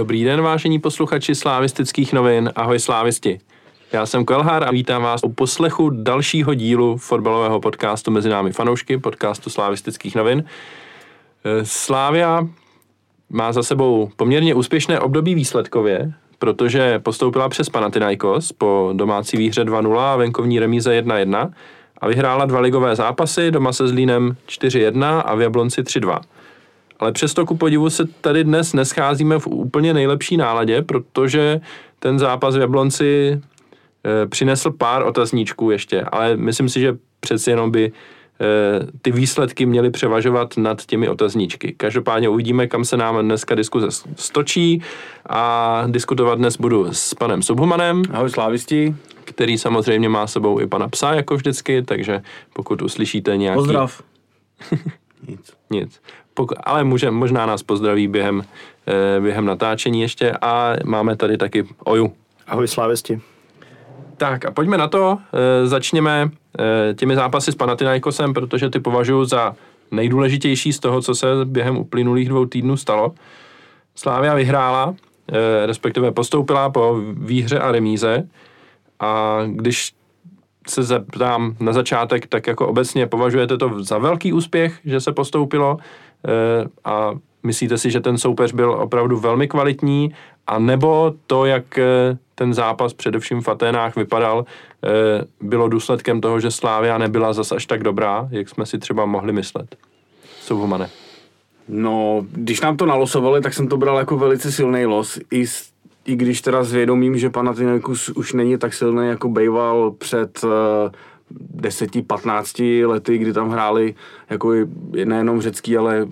Dobrý den, vážení posluchači slávistických novin. Ahoj slávisti. Já jsem Kelhár a vítám vás u poslechu dalšího dílu fotbalového podcastu Mezi námi fanoušky, podcastu slávistických novin. Slávia má za sebou poměrně úspěšné období výsledkově, protože postoupila přes Panathinaikos po domácí výhře 2-0 a venkovní remíze 1-1 a vyhrála dva ligové zápasy, doma se Zlínem 4-1 a v Jablonci 3-2. Ale přesto ku podivu se tady dnes nescházíme v úplně nejlepší náladě, protože ten zápas v Jablonci e, přinesl pár otazníčků ještě, ale myslím si, že přeci jenom by e, ty výsledky měly převažovat nad těmi otazníčky. Každopádně uvidíme, kam se nám dneska diskuze stočí a diskutovat dnes budu s panem Subhumanem. Ahoj slávisti. Který samozřejmě má sebou i pana psa, jako vždycky, takže pokud uslyšíte nějaký... Pozdrav. Nic. Nic. Pok- ale může, možná nás pozdraví během, eh, během natáčení ještě a máme tady taky Oju. Ahoj slávisti. Tak a pojďme na to. E, začněme e, těmi zápasy s Panathinaikosem, protože ty považuji za nejdůležitější z toho, co se během uplynulých dvou týdnů stalo. Slávia vyhrála, e, respektive postoupila po výhře a remíze a když se zeptám na začátek, tak jako obecně považujete to za velký úspěch, že se postoupilo e, a myslíte si, že ten soupeř byl opravdu velmi kvalitní a nebo to, jak e, ten zápas především v Aténách vypadal, e, bylo důsledkem toho, že Slávia nebyla zas až tak dobrá, jak jsme si třeba mohli myslet. Subhumane. No, když nám to nalosovali, tak jsem to bral jako velice silný los. I, s, i když teda zvědomím, že Panathinaikos už není tak silný, jako bejval před uh, 10-15 lety, kdy tam hráli jako nejenom řecký, ale uh,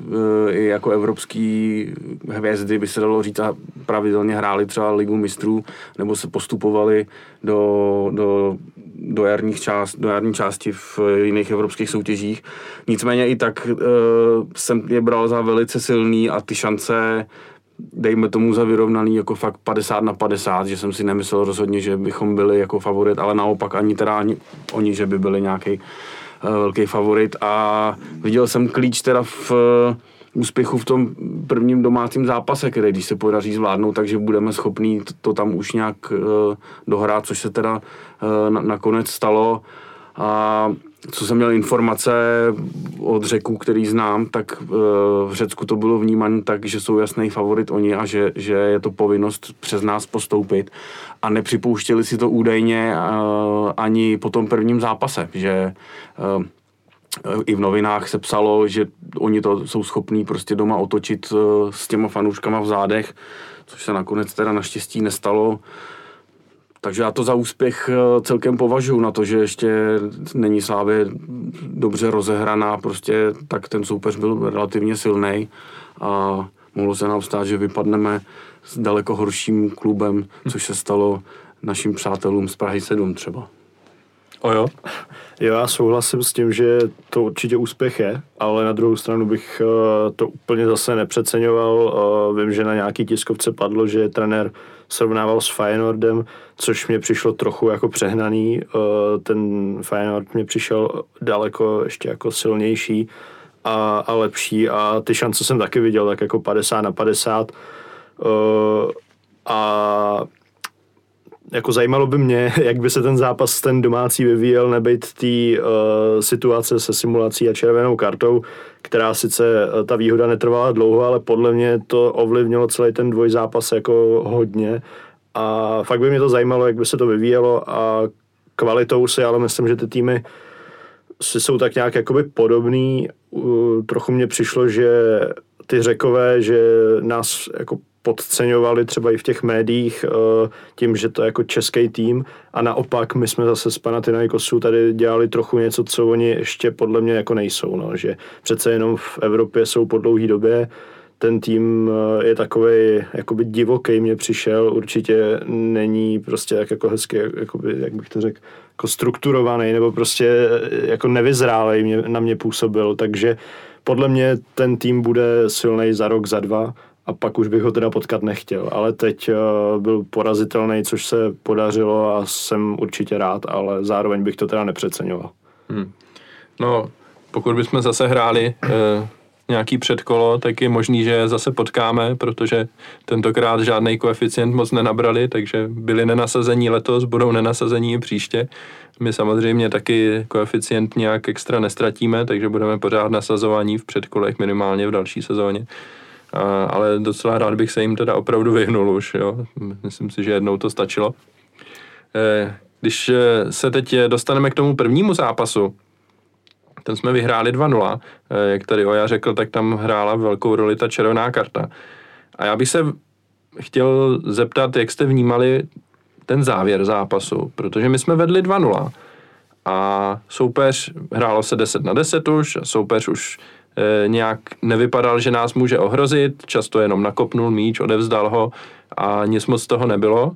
i jako evropský hvězdy, by se dalo říct, a pravidelně hráli třeba ligu mistrů, nebo se postupovali do, do, do, jarních část, do jarní části v jiných evropských soutěžích. Nicméně i tak uh, jsem je bral za velice silný a ty šance dejme tomu za vyrovnaný jako fakt 50 na 50, že jsem si nemyslel rozhodně, že bychom byli jako favorit, ale naopak ani teda ani oni, že by byli nějaký uh, velký favorit a viděl jsem klíč teda v uh, úspěchu v tom prvním domácím zápase, který když se podaří zvládnout, takže budeme schopní to, to tam už nějak uh, dohrát, což se teda uh, na, nakonec stalo. A co jsem měl informace od řeků, který znám, tak eh, v Řecku to bylo vnímané tak, že jsou jasný favorit oni a že, že je to povinnost přes nás postoupit. A nepřipouštěli si to údajně eh, ani po tom prvním zápase, že eh, i v novinách se psalo, že oni to jsou schopní prostě doma otočit s těma fanouškama v zádech, což se nakonec teda naštěstí nestalo. Takže já to za úspěch eh, celkem považuji na to, že ještě není Slávě dobře rozehraná, prostě tak ten soupeř byl relativně silný a mohlo se nám stát, že vypadneme s daleko horším klubem, což se stalo našim přátelům z Prahy 7 třeba. O jo? Jo, já souhlasím s tím, že to určitě úspěch je, ale na druhou stranu bych eh, to úplně zase nepřeceňoval. Eh, vím, že na nějaký tiskovce padlo, že trenér srovnával s Feyenoordem, což mě přišlo trochu jako přehnaný. Eh, ten Feyenoord mě přišel daleko ještě jako silnější a, a lepší a ty šance jsem taky viděl tak jako 50 na 50 a jako zajímalo by mě, jak by se ten zápas ten domácí vyvíjel, nebejt té uh, situace se simulací a červenou kartou, která sice uh, ta výhoda netrvala dlouho, ale podle mě to ovlivnilo celý ten dvojzápas jako hodně. A fakt by mě to zajímalo, jak by se to vyvíjelo a kvalitou si, ale myslím, že ty týmy si jsou tak nějak jakoby podobný. Uh, trochu mně přišlo, že ty řekové, že nás jako podceňovali třeba i v těch médiích eh, tím, že to je jako český tým. A naopak my jsme zase z Panathinaikosu tady dělali trochu něco, co oni ještě podle mě jako nejsou, no, že přece jenom v Evropě jsou po dlouhý době. Ten tým eh, je takový jakoby divoký mě přišel, určitě není prostě tak jako hezky, jakoby, jak bych to řekl, jako strukturovaný nebo prostě eh, jako nevyzrálej mě, na mě působil, takže podle mě ten tým bude silný za rok, za dva a pak už bych ho teda potkat nechtěl. Ale teď uh, byl porazitelný, což se podařilo a jsem určitě rád, ale zároveň bych to teda nepřeceňoval. Hmm. No, pokud bychom zase hráli uh, nějaký předkolo, tak je možný, že zase potkáme, protože tentokrát žádný koeficient moc nenabrali, takže byli nenasazení letos, budou nenasazení i příště. My samozřejmě taky koeficient nějak extra nestratíme, takže budeme pořád nasazování v předkolech minimálně v další sezóně. A, ale docela rád bych se jim teda opravdu vyhnul už, jo. Myslím si, že jednou to stačilo. Eh, když eh, se teď dostaneme k tomu prvnímu zápasu, ten jsme vyhráli 2-0, eh, jak tady Oja řekl, tak tam hrála velkou roli ta červená karta. A já bych se chtěl zeptat, jak jste vnímali ten závěr zápasu, protože my jsme vedli 2-0 a soupeř, hrálo se 10 na 10 už, a soupeř už e, nějak nevypadal, že nás může ohrozit, často jenom nakopnul míč, odevzdal ho a nic moc z toho nebylo.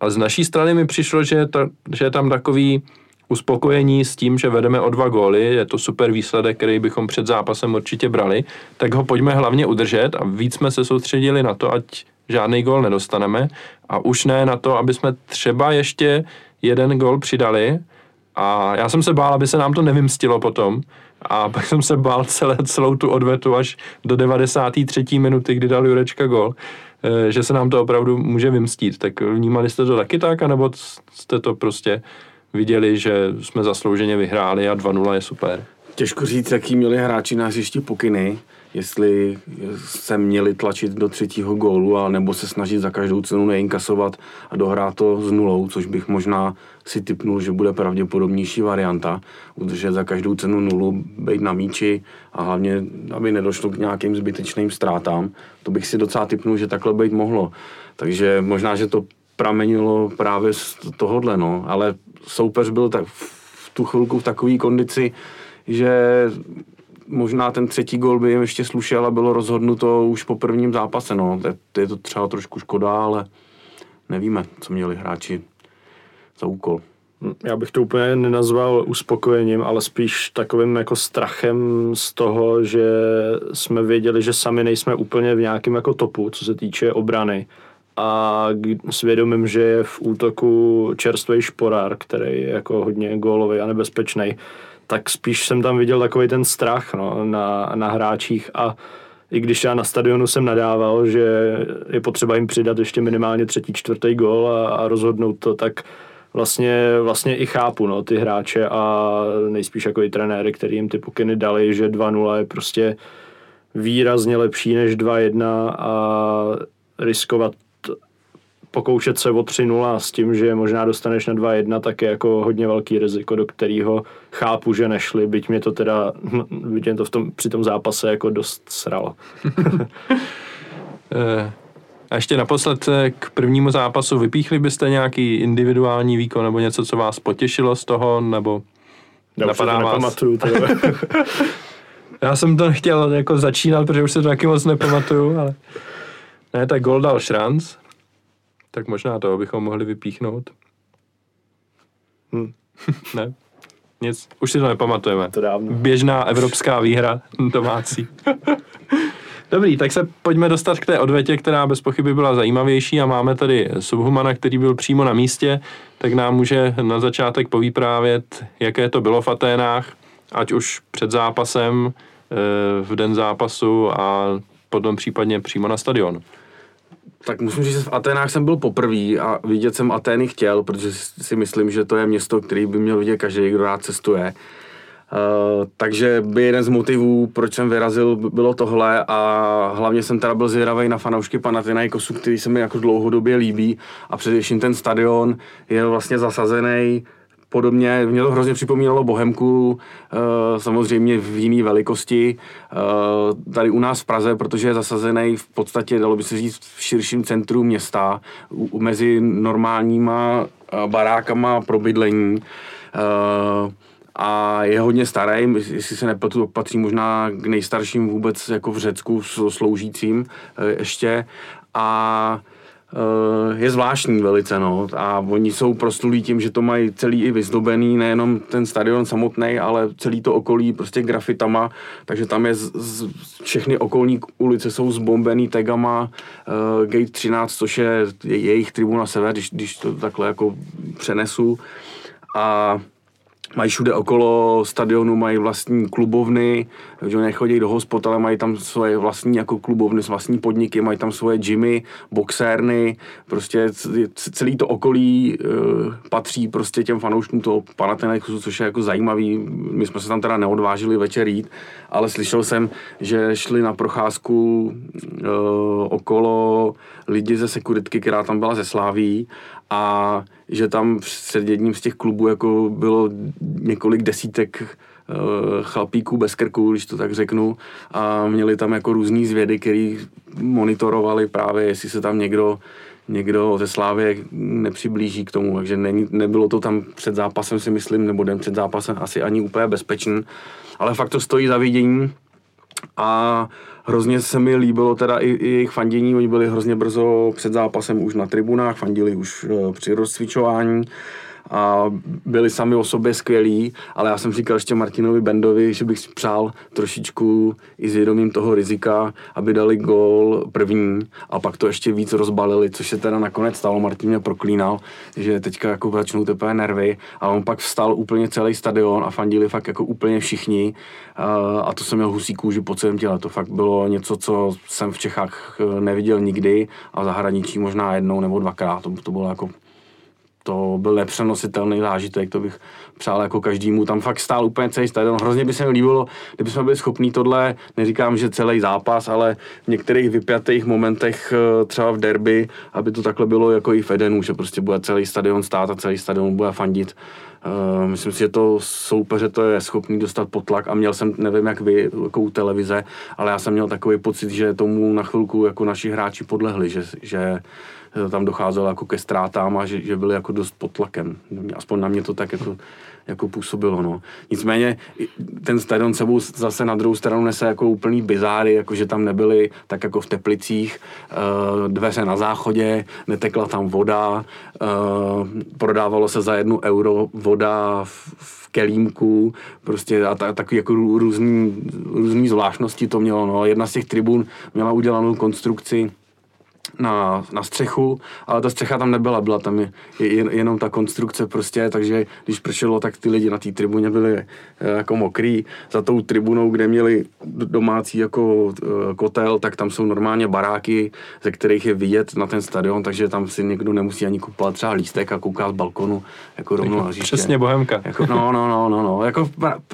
A z naší strany mi přišlo, že je, ta, že je tam takový uspokojení s tím, že vedeme o dva góly, je to super výsledek, který bychom před zápasem určitě brali, tak ho pojďme hlavně udržet a víc jsme se soustředili na to, ať žádný gól nedostaneme a už ne na to, aby jsme třeba ještě jeden gól přidali a já jsem se bál, aby se nám to nevymstilo potom a pak jsem se bál celé, celou tu odvetu až do 93. minuty, kdy dal Jurečka gól, eh, že se nám to opravdu může vymstít. Tak vnímali jste to taky tak, anebo jste to prostě viděli, že jsme zaslouženě vyhráli a 2-0 je super? Těžko říct, jaký měli hráči na hřišti pokyny jestli se měli tlačit do třetího gólu a nebo se snažit za každou cenu neinkasovat a dohrát to s nulou, což bych možná si typnul, že bude pravděpodobnější varianta, udržet za každou cenu nulu, být na míči a hlavně, aby nedošlo k nějakým zbytečným ztrátám. To bych si docela typnul, že takhle být mohlo. Takže možná, že to pramenilo právě z tohohle, no. ale soupeř byl tak v tu chvilku v takové kondici, že možná ten třetí gol by jim ještě slušel a bylo rozhodnuto už po prvním zápase. No. Je to třeba trošku škoda, ale nevíme, co měli hráči za úkol. Já bych to úplně nenazval uspokojením, ale spíš takovým jako strachem z toho, že jsme věděli, že sami nejsme úplně v nějakém jako topu, co se týče obrany. A svědomím, že je v útoku čerstvý šporár, který je jako hodně gólový a nebezpečný, tak spíš jsem tam viděl takový ten strach no, na, na hráčích. A i když já na stadionu jsem nadával, že je potřeba jim přidat ještě minimálně třetí, čtvrtý gol a, a rozhodnout to, tak vlastně, vlastně i chápu no, ty hráče a nejspíš jako i trenéry, který jim ty pokyny dali, že 2-0 je prostě výrazně lepší než 2-1 a riskovat pokoušet se o 3-0 s tím, že možná dostaneš na 2-1, tak je jako hodně velký riziko, do kterého chápu, že nešli, byť mě to teda, byť mě to v tom, při tom zápase jako dost sralo. Eh, a ještě naposled eh, k prvnímu zápasu vypíchli byste nějaký individuální výkon nebo něco, co vás potěšilo z toho, nebo Já napadá už vás? Já jsem to chtěl jako začínat, protože už se to taky moc nepamatuju, ale ne, tak gol dal Šranc, tak možná to bychom mohli vypíchnout. Hm. ne, nic, už si to nepamatujeme. To dávno. Běžná evropská výhra domácí. Dobrý, tak se pojďme dostat k té odvetě, která bez pochyby byla zajímavější a máme tady Subhumana, který byl přímo na místě, tak nám může na začátek povyprávět, jaké to bylo v Aténách, ať už před zápasem, eh, v den zápasu a potom případně přímo na stadionu. Tak musím říct, že v Aténách jsem byl poprvé a vidět jsem Atény chtěl, protože si myslím, že to je město, který by měl vidět každý, kdo rád cestuje. Uh, takže by jeden z motivů, proč jsem vyrazil, bylo tohle a hlavně jsem teda byl zvědavý na fanoušky Panathinaikosu, který se mi jako dlouhodobě líbí a především ten stadion je vlastně zasazený podobně, mě to hrozně připomínalo Bohemku, eh, samozřejmě v jiné velikosti, eh, tady u nás v Praze, protože je zasazený v podstatě, dalo by se říct, v širším centru města, mezi normálníma eh, barákama pro bydlení. A je hodně starý, jestli se nepletu, patří možná k nejstarším vůbec jako v Řecku sloužícím ještě. A je zvláštní velice, no. A oni jsou prostulí tím, že to mají celý i vyzdobený, nejenom ten stadion samotný, ale celý to okolí prostě grafitama, takže tam je z, z, všechny okolní ulice jsou zbombený tegama uh, Gate 13, což je, je jejich tribuna sever, když, když to takhle jako přenesu. A mají všude okolo stadionu, mají vlastní klubovny, že nechodí do hospod, ale mají tam svoje vlastní jako klubovny, vlastní podniky, mají tam svoje gymy, boxérny, prostě celý to okolí e, patří prostě těm fanouškům toho Panathinaikosu, což je jako zajímavý. My jsme se tam teda neodvážili večer jít, ale slyšel jsem, že šli na procházku e, okolo lidi ze sekuritky, která tam byla ze Sláví a že tam před jedním z těch klubů jako bylo několik desítek eh, chlapíků bez krku, když to tak řeknu, a měli tam jako různý zvědy, který monitorovali právě, jestli se tam někdo někdo ze Slávě nepřiblíží k tomu, takže není, nebylo to tam před zápasem si myslím, nebo den před zápasem asi ani úplně bezpečný, ale fakt to stojí za vidění. A hrozně se mi líbilo teda i, i jejich fandění, oni byli hrozně brzo před zápasem už na tribunách, fandili už uh, při rozcvičování a byli sami o sobě skvělí, ale já jsem říkal ještě Martinovi Bendovi, že bych si přál trošičku i s vědomím toho rizika, aby dali gól první a pak to ještě víc rozbalili, což se teda nakonec stalo, Martin mě proklínal, že teďka jako začnou teprve nervy a on pak vstal úplně celý stadion a fandili fakt jako úplně všichni. A to jsem měl husí kůži po celém těle, to fakt bylo něco, co jsem v Čechách eh, neviděl nikdy a v zahraničí možná jednou nebo dvakrát, to, to bylo jako to byl nepřenositelný zážitek, to bych přál jako každému. Tam fakt stál úplně celý stadion. Hrozně by se mi líbilo, kdyby jsme byli schopni tohle, neříkám, že celý zápas, ale v některých vypjatých momentech, eh, třeba v derby, aby to takhle bylo jako i v Edenu, že prostě bude celý stadion stát a celý stadion bude fandit. Uh, myslím si, že to soupeře to je schopný dostat pod tlak a měl jsem, nevím jak vy, jako u televize, ale já jsem měl takový pocit, že tomu na chvilku jako naši hráči podlehli, že, že tam docházelo jako ke ztrátám a že, že byli jako dost pod tlakem. Aspoň na mě to tak jako, jako působilo. No. Nicméně ten stadion sebou zase na druhou stranu nese jako úplný bizáry, jako že tam nebyly tak jako v Teplicích eh, dveře na záchodě, netekla tam voda, eh, prodávalo se za jednu euro voda v, v kelímku, prostě a ta, takový jako různý, různý zvláštnosti to mělo. No. Jedna z těch tribun měla udělanou konstrukci na, na střechu, ale ta střecha tam nebyla, byla tam je, je, jenom ta konstrukce prostě, takže když pršelo, tak ty lidi na té tribuně byli eh, jako mokrý. Za tou tribunou, kde měli domácí jako eh, kotel, tak tam jsou normálně baráky, ze kterých je vidět na ten stadion, takže tam si někdo nemusí ani kupovat třeba lístek a kouká z balkonu jako rovnou na hřiště. Přesně bohemka. Jako, no, no, no, no, no. Jako,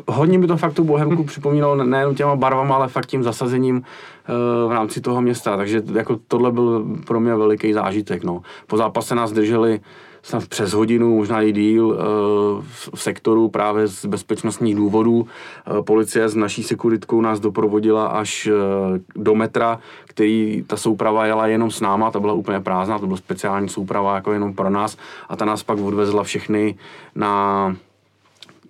hodně by to fakt tu bohemku připomínalo nejen těma barvama, ale fakt tím zasazením v rámci toho města, takže jako tohle byl pro mě veliký zážitek. No. Po zápase nás drželi snad přes hodinu, možná i díl eh, v sektoru právě z bezpečnostních důvodů. Eh, policie s naší sekuritkou nás doprovodila až eh, do metra, který ta souprava jela jenom s náma, ta byla úplně prázdná, to byla speciální souprava jako jenom pro nás a ta nás pak odvezla všechny na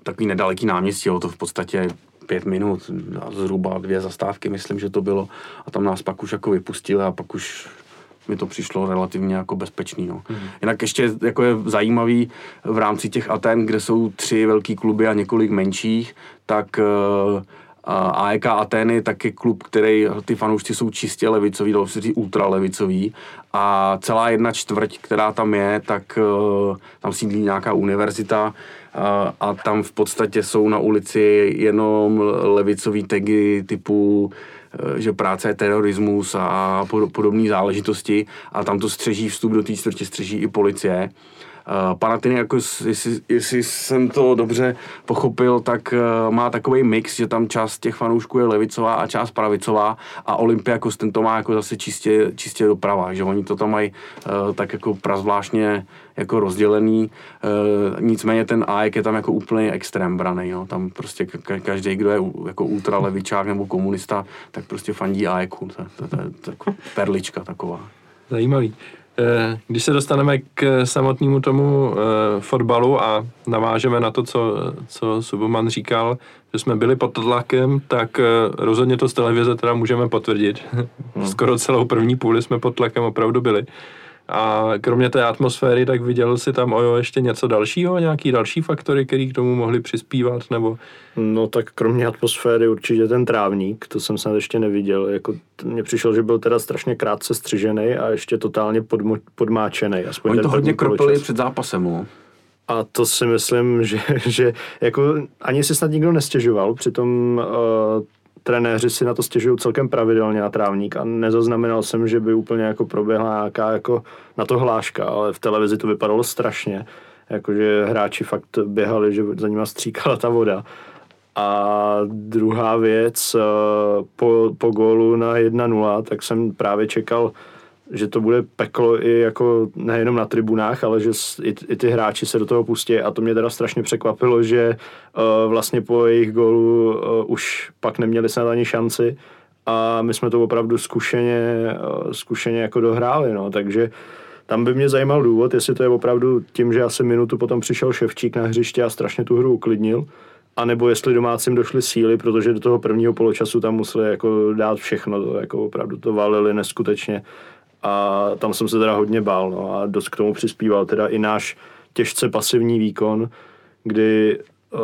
takový nedaleký náměstí, to v podstatě pět minut, zhruba dvě zastávky, myslím, že to bylo. A tam nás pak už jako vypustili a pak už mi to přišlo relativně jako bezpečný. No. Mm. Jinak ještě jako je zajímavý v rámci těch Aten, kde jsou tři velký kluby a několik menších, tak uh, AEK Ateny tak je klub, který ty fanoušci jsou čistě levicoví, dalo se říct ultralevicový a celá jedna čtvrť, která tam je, tak uh, tam sídlí nějaká univerzita a, a tam v podstatě jsou na ulici jenom levicový tagy typu eh, že práce je terorismus a podobné záležitosti a tam to střeží vstup do té čtvrtě, střeží i policie. Panatiny, jako jestli, jestli jsem to dobře pochopil, tak uh, má takový mix, že tam část těch fanoušků je levicová a část pravicová a Olympiakos ten to má jako zase čistě, čistě doprava, že oni to tam mají uh, tak jako prazvláštně jako rozdělený, nicméně ten AEK je tam jako úplný extrém braný, jo. tam prostě každý, kdo je jako ultralevičák nebo komunista, tak prostě fandí AEKu, to, to, to, to, to perlička taková. Zajímavý. Eh, když se dostaneme k samotnému tomu eh, fotbalu a navážeme na to, co, co Suboman říkal, že jsme byli pod tlakem, tak eh, rozhodně to z televize teda můžeme potvrdit. Skoro celou první půli jsme pod tlakem opravdu byli. A kromě té atmosféry, tak viděl si tam Ojo ještě něco dalšího, nějaký další faktory, který k tomu mohli přispívat, nebo? No tak kromě atmosféry určitě ten trávník, to jsem snad ještě neviděl. Jako, mně přišel, že byl teda strašně krátce střižený a ještě totálně podmo- podmáčený. Aspoň Oni to hodně kropili před zápasem, no. A to si myslím, že, že jako ani si snad nikdo nestěžoval, přitom uh, trenéři si na to stěžují celkem pravidelně na trávník a nezaznamenal jsem, že by úplně jako proběhla nějaká jako na to hláška, ale v televizi to vypadalo strašně, jakože hráči fakt běhali, že za nima stříkala ta voda. A druhá věc, eh, po, po gólu na 1-0, tak jsem právě čekal, že to bude peklo i jako nejenom na tribunách, ale že i, i ty hráči se do toho pustí. A to mě teda strašně překvapilo, že uh, vlastně po jejich gólu uh, už pak neměli snad ani šanci. A my jsme to opravdu zkušeně, uh, zkušeně jako dohráli, no, takže tam by mě zajímal důvod, jestli to je opravdu tím, že asi minutu potom přišel Ševčík na hřiště a strašně tu hru uklidnil, anebo jestli domácím došly síly, protože do toho prvního poločasu tam museli jako dát všechno, to jako opravdu to valili neskutečně a tam jsem se teda hodně bál no, a dost k tomu přispíval teda i náš těžce pasivní výkon, kdy uh,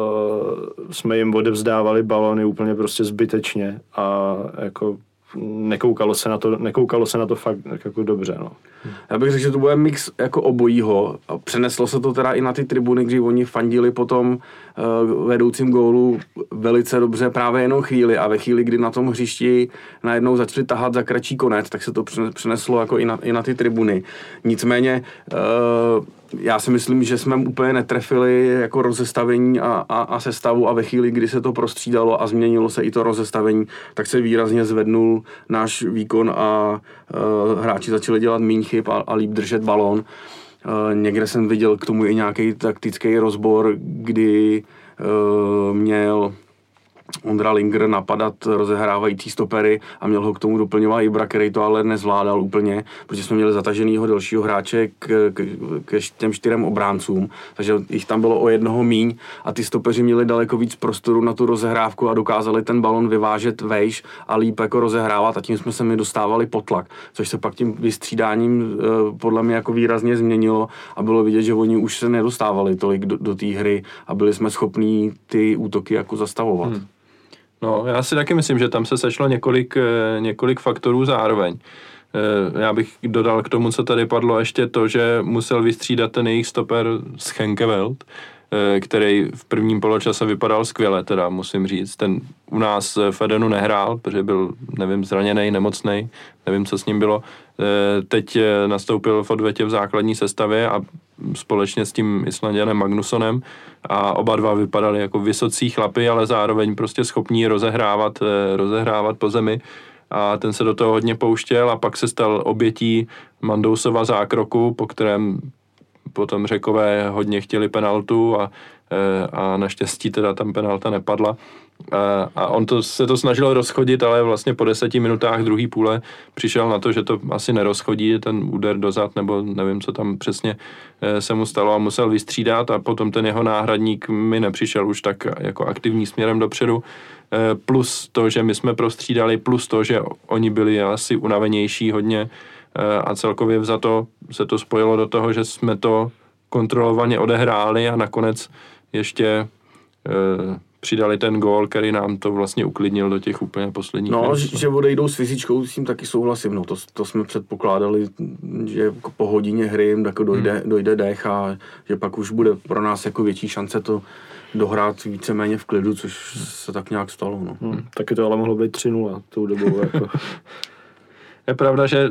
jsme jim odevzdávali balony úplně prostě zbytečně. A jako nekoukalo se na to, nekoukalo se na to fakt jako dobře. No. Já bych řekl, že to bude mix jako obojího. Přeneslo se to teda i na ty tribuny, kdy oni fandili potom uh, vedoucím gólu velice dobře právě jenom chvíli a ve chvíli, kdy na tom hřišti najednou začali tahat za kratší konec, tak se to přeneslo jako i na, i na ty tribuny. Nicméně uh, já si myslím, že jsme úplně netrefili jako rozestavení a, a, a sestavu a ve chvíli, kdy se to prostřídalo a změnilo se i to rozestavení, tak se výrazně zvednul náš výkon a uh, hráči začali dělat méně chyb a, a líp držet balón. Uh, někde jsem viděl k tomu i nějaký taktický rozbor, kdy uh, měl Ondra Linger napadat rozehrávající stopery a měl ho k tomu doplňovat Ibra, který to ale nezvládal úplně, protože jsme měli zataženýho dalšího hráče k, k, k těm čtyřem obráncům, takže jich tam bylo o jednoho míň a ty stopeři měli daleko víc prostoru na tu rozehrávku a dokázali ten balon vyvážet vejš a líp jako rozehrávat a tím jsme se mi dostávali potlak, což se pak tím vystřídáním eh, podle mě jako výrazně změnilo a bylo vidět, že oni už se nedostávali tolik do, do té hry a byli jsme schopní ty útoky jako zastavovat. Hmm. No, já si taky myslím, že tam se sešlo několik, eh, několik faktorů zároveň. Eh, já bych dodal k tomu, co tady padlo, ještě to, že musel vystřídat ten jejich stoper Schenkeveld, který v prvním poločase vypadal skvěle, teda musím říct. Ten u nás v Edenu nehrál, protože byl, nevím, zraněný, nemocný, nevím, co s ním bylo. Teď nastoupil v odvetě v základní sestavě a společně s tím Islandianem Magnusonem a oba dva vypadali jako vysocí chlapy, ale zároveň prostě schopní rozehrávat, eh, rozehrávat po zemi a ten se do toho hodně pouštěl a pak se stal obětí Mandousova zákroku, po kterém potom řekové hodně chtěli penaltu a, eh, a naštěstí teda tam penalta nepadla a, a on to, se to snažil rozchodit, ale vlastně po deseti minutách druhý půle přišel na to, že to asi nerozchodí, ten úder dozad, nebo nevím, co tam přesně eh, se mu stalo a musel vystřídat a potom ten jeho náhradník mi nepřišel už tak jako aktivní směrem dopředu. Plus to, že my jsme prostřídali, plus to, že oni byli asi unavenější hodně a celkově za to se to spojilo do toho, že jsme to kontrolovaně odehráli a nakonec ještě přidali ten gól, který nám to vlastně uklidnil do těch úplně posledních No, minut. že odejdou s fyzičkou, s tím taky souhlasím. No, to, to jsme předpokládali, že po hodině hry jim jako dojde, hmm. dojde dech a že pak už bude pro nás jako větší šance to dohrát víceméně v klidu, což se tak nějak stalo. No. Hmm, taky to ale mohlo být 3-0 tou dobou. Jako. Je pravda, že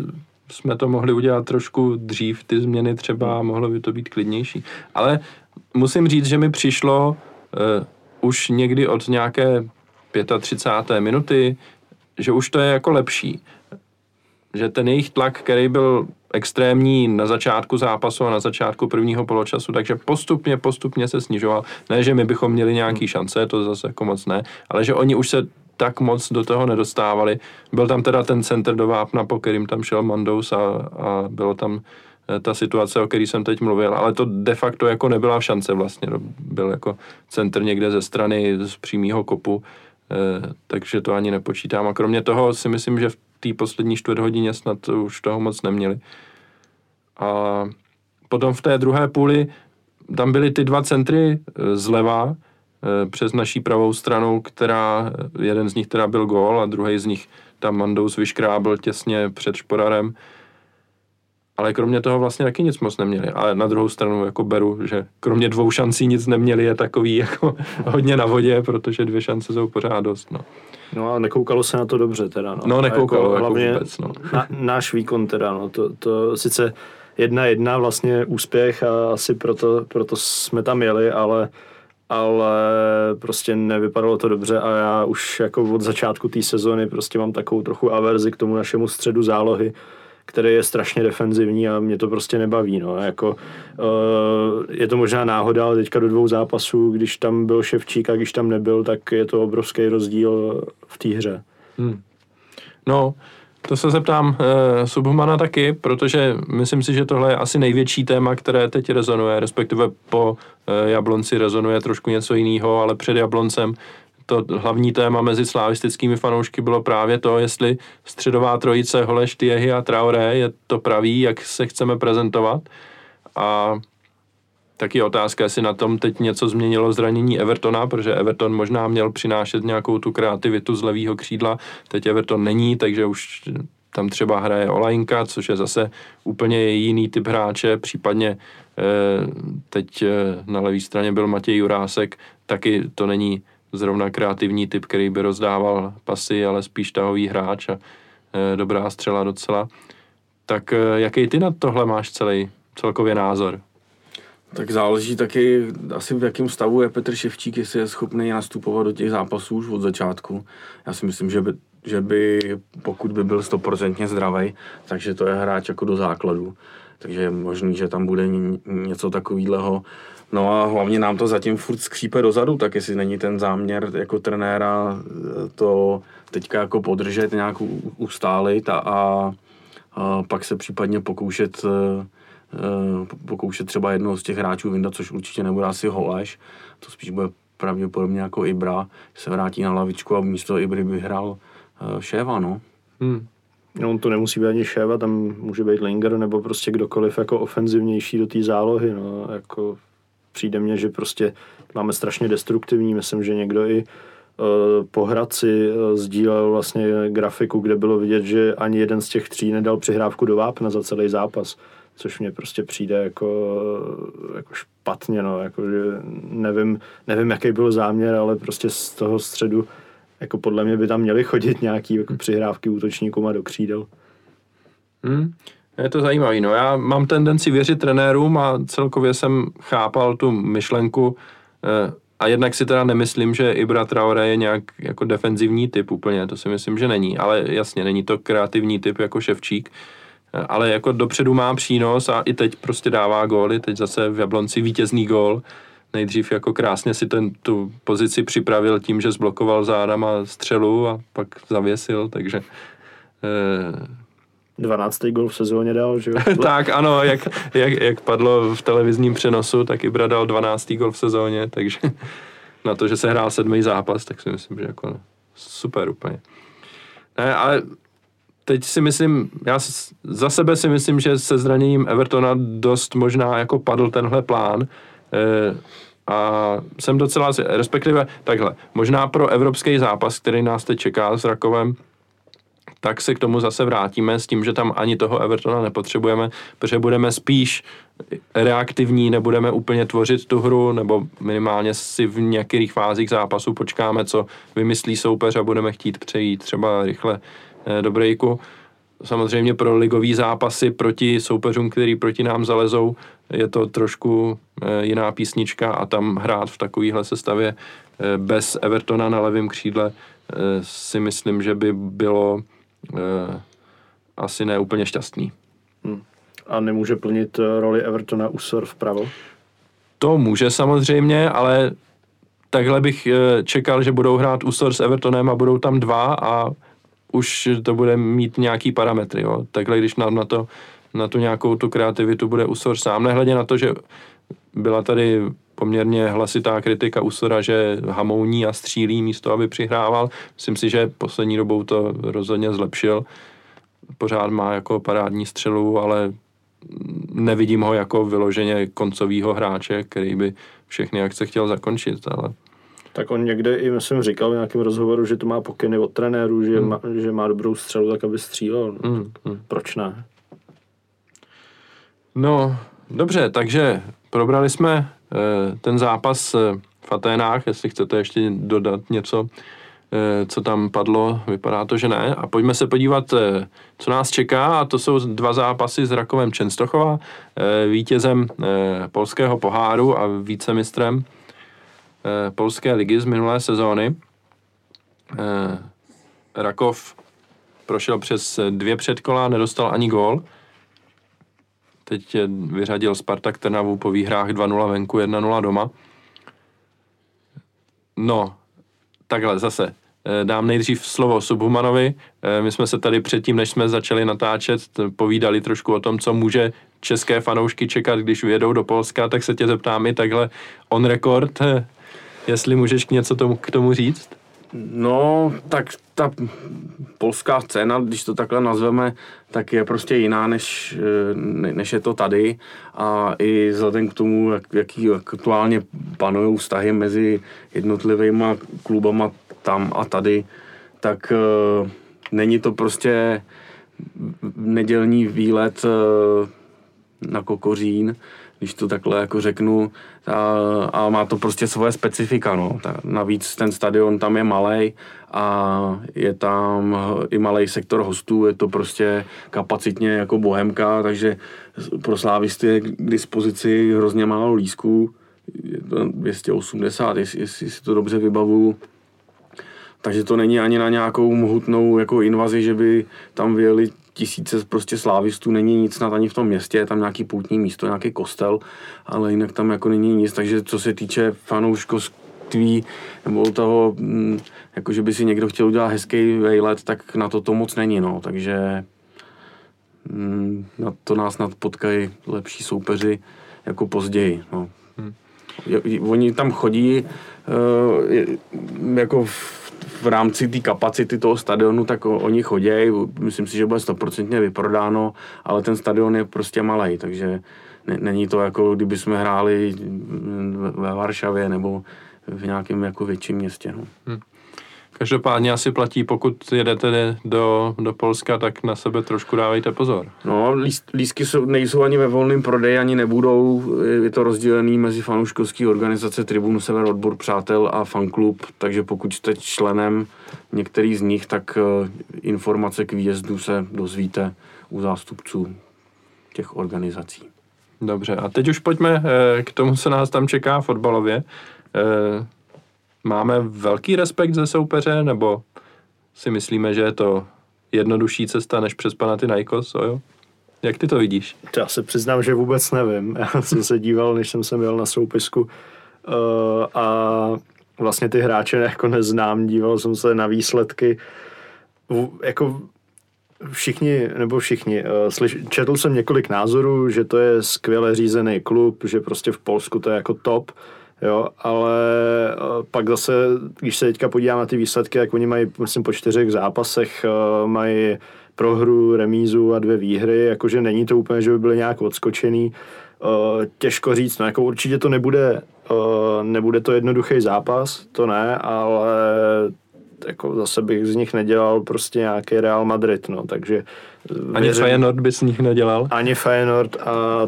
jsme to mohli udělat trošku dřív, ty změny třeba, mohlo by to být klidnější. Ale musím říct, že mi přišlo, eh, už někdy od nějaké 35. minuty, že už to je jako lepší. Že ten jejich tlak, který byl extrémní na začátku zápasu a na začátku prvního poločasu, takže postupně, postupně se snižoval. Ne, že my bychom měli nějaký šance, to zase jako moc ne, ale že oni už se tak moc do toho nedostávali. Byl tam teda ten center do Vápna, po kterým tam šel Mandous a, a bylo tam Eh, ta situace, o který jsem teď mluvil, ale to de facto jako nebyla v šance vlastně, byl jako centr někde ze strany z přímého kopu, eh, takže to ani nepočítám a kromě toho si myslím, že v té poslední čtvrt hodině snad už toho moc neměli. A potom v té druhé půli tam byly ty dva centry eh, zleva, přes naší pravou stranu, která, jeden z nich teda byl gól a druhý z nich tam Mandous vyškrábl těsně před Šporarem ale kromě toho vlastně taky nic moc neměli. Ale na druhou stranu jako beru, že kromě dvou šancí nic neměli, je takový jako hodně na vodě, protože dvě šance jsou pořád dost. No. No a nekoukalo se na to dobře teda. No, no nekoukalo jako, jako hlavně vůbec, no. na, náš výkon teda, no, to, to sice jedna jedna vlastně úspěch a asi proto, proto jsme tam jeli, ale ale prostě nevypadalo to dobře a já už jako od začátku té sezony prostě mám takovou trochu averzi k tomu našemu středu zálohy, který je strašně defenzivní a mě to prostě nebaví. No. Jako, uh, je to možná náhoda, ale teďka do dvou zápasů, když tam byl Ševčík a když tam nebyl, tak je to obrovský rozdíl v té hře. Hmm. No, to se zeptám uh, Subhumana taky, protože myslím si, že tohle je asi největší téma, které teď rezonuje, respektive po uh, Jablonci rezonuje trošku něco jiného, ale před Jabloncem to hlavní téma mezi slavistickými fanoušky bylo právě to, jestli středová trojice Holeš, Tiehy a Traoré je to pravý, jak se chceme prezentovat. A taky otázka, jestli na tom teď něco změnilo zranění Evertona, protože Everton možná měl přinášet nějakou tu kreativitu z levého křídla, teď Everton není, takže už tam třeba hraje Olajinka, což je zase úplně jiný typ hráče, případně eh, teď eh, na levé straně byl Matěj Jurásek, taky to není zrovna kreativní typ, který by rozdával pasy, ale spíš tahový hráč a e, dobrá střela docela. Tak jaký ty na tohle máš celý celkově názor? Tak záleží taky asi v jakém stavu je Petr Ševčík, jestli je schopný nastupovat do těch zápasů už od začátku. Já si myslím, že by, že by pokud by byl stoprocentně zdravý, takže to je hráč jako do základu. Takže je možný, že tam bude něco takového No a hlavně nám to zatím furt skřípe dozadu, tak jestli není ten záměr jako trenéra eh, to teďka jako podržet, nějak ustálit a, a, a pak se případně pokoušet eh, pokoušet třeba jednoho z těch hráčů vyndat, což určitě nebude asi Holeš, to spíš bude pravděpodobně jako Ibra, se vrátí na lavičku a místo Ibry by hrál Šéva, no. Hmm. No, on to nemusí být ani Šéva, tam může být Linger nebo prostě kdokoliv jako ofenzivnější do té zálohy, no, jako přijde mně, že prostě máme strašně destruktivní, myslím, že někdo i uh, po Hradci sdílel vlastně grafiku, kde bylo vidět, že ani jeden z těch tří nedal přihrávku do vápna za celý zápas, což mně prostě přijde jako, jako špatně, no, jako, že nevím, nevím, jaký byl záměr, ale prostě z toho středu jako podle mě by tam měly chodit nějaký jako přihrávky útočníkům a do křídel. Hmm. Je to zajímavé. No já mám tendenci věřit trenérům a celkově jsem chápal tu myšlenku eh, a jednak si teda nemyslím, že Ibra Traore je nějak jako defenzivní typ úplně, to si myslím, že není, ale jasně, není to kreativní typ jako Ševčík, ale jako dopředu má přínos a i teď prostě dává góly, teď zase v Jablonci vítězný gól, nejdřív jako krásně si ten, tu pozici připravil tím, že zblokoval zádama střelu a pak zavěsil, takže eh, 12. gol v sezóně dal, že jo? tak ano, jak, jak, jak padlo v televizním přenosu, tak Ibra dal 12. gol v sezóně, takže na to, že se hrál sedmý zápas, tak si myslím, že jako super úplně. Ne, ale teď si myslím, já za sebe si myslím, že se zraněním Evertona dost možná jako padl tenhle plán. E, a jsem docela, respektive takhle, možná pro evropský zápas, který nás teď čeká s Rakovem, tak se k tomu zase vrátíme s tím, že tam ani toho Evertona nepotřebujeme, protože budeme spíš reaktivní, nebudeme úplně tvořit tu hru, nebo minimálně si v některých fázích zápasu počkáme, co vymyslí soupeř a budeme chtít přejít třeba rychle do breaku. Samozřejmě pro ligový zápasy proti soupeřům, který proti nám zalezou, je to trošku eh, jiná písnička a tam hrát v takovéhle sestavě eh, bez Evertona na levém křídle si myslím, že by bylo eh, asi ne úplně šťastný. Hmm. A nemůže plnit eh, roli Evertona Usor vpravo? To může samozřejmě, ale takhle bych eh, čekal, že budou hrát Usor s Evertonem a budou tam dva a už to bude mít nějaký parametry. Jo. Takhle, když nám na to na tu nějakou tu kreativitu bude Usor sám, nehledě na to, že byla tady poměrně hlasitá kritika Usora, že hamouní a střílí místo, aby přihrával. Myslím si, že poslední dobou to rozhodně zlepšil. Pořád má jako parádní střelu, ale nevidím ho jako vyloženě koncového hráče, který by všechny akce chtěl zakončit, ale tak on někde i, myslím, říkal v nějakém rozhovoru, že to má pokyny od trenéru, že, hmm. má, že má dobrou střelu, tak aby střílel. No, hmm. Hmm. Proč ne? No, dobře, takže probrali jsme eh, ten zápas eh, v Aténách, jestli chcete ještě dodat něco, eh, co tam padlo, vypadá to, že ne. A pojďme se podívat, eh, co nás čeká, a to jsou dva zápasy s Rakovem Čenstochova, eh, vítězem eh, polského poháru a vícemistrem eh, polské ligy z minulé sezóny. Eh, Rakov prošel přes dvě předkola, nedostal ani gól. Teď eh, vyřadil Spartak Trnavu po výhrách 2-0 venku, 1-0 doma. No, takhle zase. Eh, Dám nejdřív slovo Subhumanovi. Eh, My jsme se tady předtím, než jsme začali natáčet, povídali trošku o tom, co může české fanoušky čekat, když vyjedou do Polska, tak se tě zeptám i takhle on record, eh, jestli můžeš k něco tomu, k tomu říct. No, tak ta polská scéna, když to takhle nazveme, tak je prostě jiná, než, eh, ne- než je to tady. A i vzhledem k tomu, jak, jaký aktuálně panují vztahy mezi jednotlivými klubama tam a tady, tak uh, není to prostě nedělní výlet uh, na Kokořín, když to takhle jako řeknu, a, a má to prostě svoje specifika, no. Ta, navíc ten stadion tam je malý a je tam i malý sektor hostů, je to prostě kapacitně jako bohemka, takže pro slávisty je k dispozici hrozně málo lísků, je to 280, jestli, jestli si to dobře vybavuju. Takže to není ani na nějakou mohutnou jako invazi, že by tam vyjeli tisíce prostě slávistů, není nic snad ani v tom městě, je tam nějaký poutní místo, nějaký kostel, ale jinak tam jako není nic, takže co se týče fanouškovství nebo toho, mm, jako že by si někdo chtěl udělat hezký vejlet, tak na to to moc není, no, takže mm, na to nás snad potkají lepší soupeři jako později, no. Je- Oni tam chodí eh, jako v, v rámci té kapacity toho stadionu, tak o, oni chodí. Myslím si, že bude stoprocentně vyprodáno, ale ten stadion je prostě malý, takže ne, není to jako kdyby jsme hráli ve Varšavě nebo v nějakém jako větším městě. No. Každopádně asi platí, pokud jedete do, do Polska, tak na sebe trošku dávejte pozor. No, líst, lístky jsou, nejsou ani ve volném prodeji, ani nebudou. Je to rozdělený mezi fanouškovský organizace Tribunu Sever Odbor Přátel a fanklub, takže pokud jste členem některý z nich, tak eh, informace k výjezdu se dozvíte u zástupců těch organizací. Dobře, a teď už pojďme eh, k tomu, co nás tam čeká fotbalově. Máme velký respekt ze soupeře, nebo si myslíme, že je to jednodušší cesta než přes Panathinaikos, jo? Jak ty to vidíš? Já se přiznám, že vůbec nevím. Já jsem se díval, než jsem sem jel na soupisku uh, a vlastně ty hráče jako neznám, díval jsem se na výsledky. V, jako všichni, nebo všichni, uh, slyš, četl jsem několik názorů, že to je skvěle řízený klub, že prostě v Polsku to je jako top, jo, ale uh, pak zase, když se teďka podívám na ty výsledky, jak oni mají, myslím, po čtyřech zápasech uh, mají prohru, remízu a dvě výhry, jakože není to úplně, že by byly nějak odskočený. Uh, těžko říct, no jako určitě to nebude, nebude to jednoduchý zápas, to ne, ale jako zase bych z nich nedělal prostě nějaký Real Madrid, no, takže Ani věřím- Feyenoord by z nich nedělal. ani Feyenoord a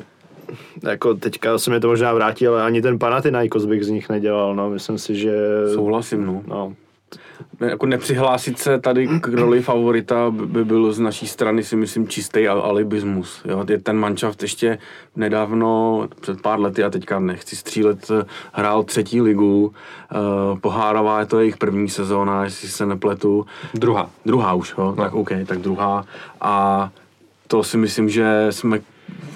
jako teďka se mi to možná vrátí, ale ani ten Panathinaikos bych z nich nedělal, no, myslím si, že Souhlasím, no. no, Ne, jako nepřihlásit se tady k roli favorita by by byl z naší strany si myslím čistý al- alibismus. Jo? Je ten manšaft ještě nedávno, před pár lety, já teďka nechci střílet, hrál třetí ligu, uh, pohárová je to jejich první sezóna, jestli se nepletu. Druhá. Druhá už, jo? No. tak OK, tak druhá. A to si myslím, že jsme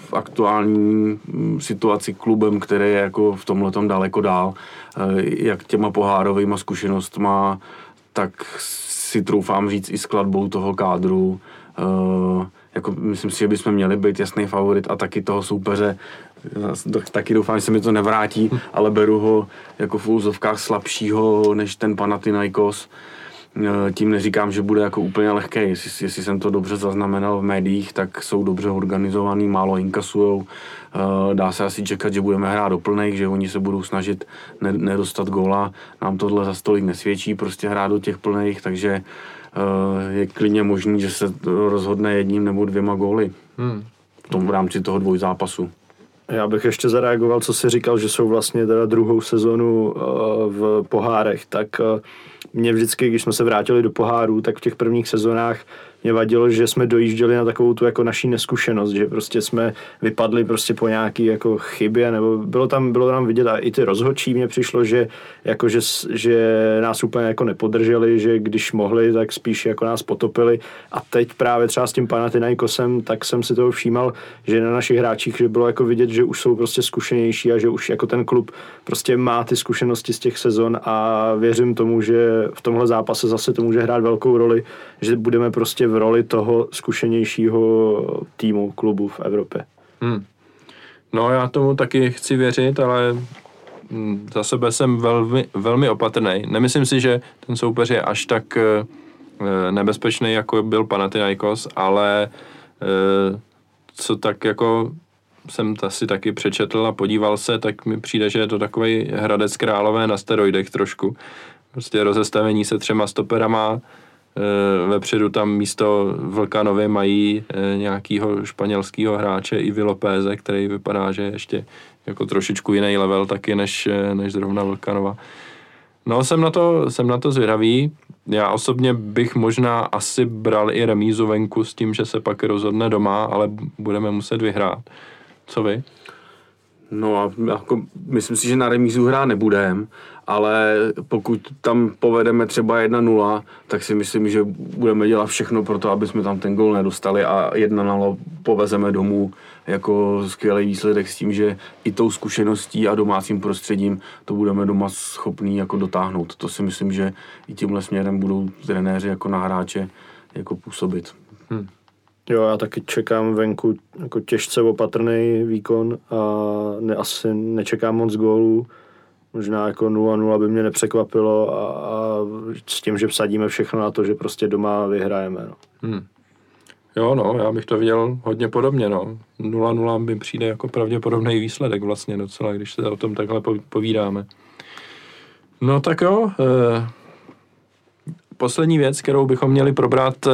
v aktuální mm, situaci klubem, který je jako v tomhle daleko dál, eh, jak těma pohárovými zkušenostma, tak si troufám říct i skladbou toho kádru. Eh, Jako myslím si, že bychom měli být jasný favorit a taky toho soupeře, taky doufám, že se mi to nevrátí, ale beru ho jako v úzovkách slabšího než ten Panathinaikos. Tím neříkám, že bude jako úplně lehký. Jestli, jestli jsem to dobře zaznamenal v médiích, tak jsou dobře organizovaný, málo inkasujou. Eh, Dá se asi čekat, že budeme hrát do plných, že oni se budou snažit ne- nedostat góla. Nám tohle za stolik nesvědčí, prostě hrát do těch plných, takže eh, je klidně možný, že se rozhodne jedním nebo dvěma góly. Hmm. v tom v rámci toho dvojzápasu. Já bych ještě zareagoval, co si říkal, že jsou vlastně teda druhou sezonu v pohárech, tak mě vždycky, když jsme se vrátili do pohárů, tak v těch prvních sezónách mě vadilo, že jsme dojížděli na takovou tu jako naší neskušenost, že prostě jsme vypadli prostě po nějaký jako chybě, nebo bylo tam, bylo tam vidět a i ty rozhodčí mě přišlo, že, jako že, že nás úplně jako nepodrželi, že když mohli, tak spíš jako nás potopili. A teď právě třeba s tím Panathinaikosem, tak jsem si toho všímal, že na našich hráčích, že bylo jako vidět, že už jsou prostě zkušenější a že už jako ten klub prostě má ty zkušenosti z těch sezon a věřím tomu, že v tomhle zápase zase to může hrát velkou roli, že budeme prostě v roli toho zkušenějšího týmu, klubu v Evropě. Hmm. No já tomu taky chci věřit, ale hm, za sebe jsem velmi, velmi opatrný. Nemyslím si, že ten soupeř je až tak eh, nebezpečný, jako byl Panathinaikos, ale eh, co tak jako jsem asi taky přečetl a podíval se, tak mi přijde, že je to takový Hradec Králové na steroidech trošku. Prostě rozestavení se třema stoperama, Eh, vepředu tam místo Vlkanovi mají eh, nějakého španělského hráče i Lopéze, který vypadá, že je ještě jako trošičku jiný level taky než, eh, než zrovna Vlkanova. No, jsem na, to, jsem na to zvědavý. Já osobně bych možná asi bral i remízu venku s tím, že se pak rozhodne doma, ale budeme muset vyhrát. Co vy? No a jako, myslím si, že na remízu hrát nebudeme, ale pokud tam povedeme třeba 1-0, tak si myslím, že budeme dělat všechno pro to, aby jsme tam ten gol nedostali a 1-0 povezeme domů jako skvělý výsledek s tím, že i tou zkušeností a domácím prostředím to budeme doma schopní jako dotáhnout. To si myslím, že i tímhle směrem budou trenéři jako na hráče jako působit. Hmm. Jo, já taky čekám venku jako těžce opatrný výkon a ne, asi nečekám moc gólů. Možná jako 0-0 by mě nepřekvapilo a, a s tím, že vsadíme všechno na to, že prostě doma vyhrajeme. No. Hmm. Jo, no, já bych to viděl hodně podobně, no. 0-0 by přijde jako pravděpodobný výsledek vlastně docela, když se o tom takhle povídáme. No tak jo, eh, poslední věc, kterou bychom měli probrat, eh,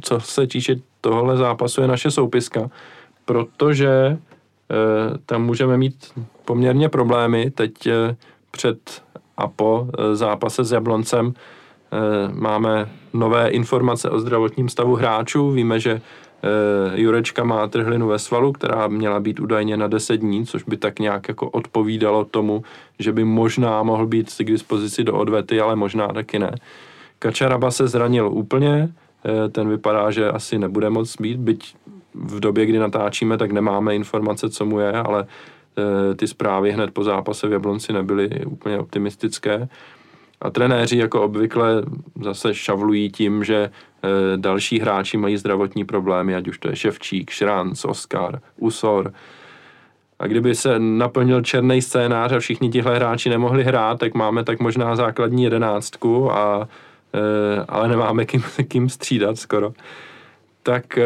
co se týče tohle zápasu, je naše soupiska, protože eh, tam můžeme mít poměrně problémy. Teď eh, před a po eh, zápase s Jabloncem eh, máme nové informace o zdravotním stavu hráčů. Víme, že Jurečka má trhlinu ve svalu, která měla být údajně na 10 dní, což by tak nějak jako odpovídalo tomu, že by možná mohl být k dispozici do odvety, ale možná taky ne. Kačaraba se zranil úplně, ten vypadá, že asi nebude moc být, byť v době, kdy natáčíme, tak nemáme informace, co mu je, ale ty zprávy hned po zápase v Jablonci nebyly úplně optimistické. A trenéři jako obvykle zase šavlují tím, že eh, další hráči mají zdravotní problémy, ať už to je Ševčík, Šranc, Oskar, Usor. A kdyby se naplnil černý scénář a všichni tihle hráči nemohli hrát, tak máme tak možná základní jedenáctku, a, eh, ale nemáme kým, kým střídat skoro. Tak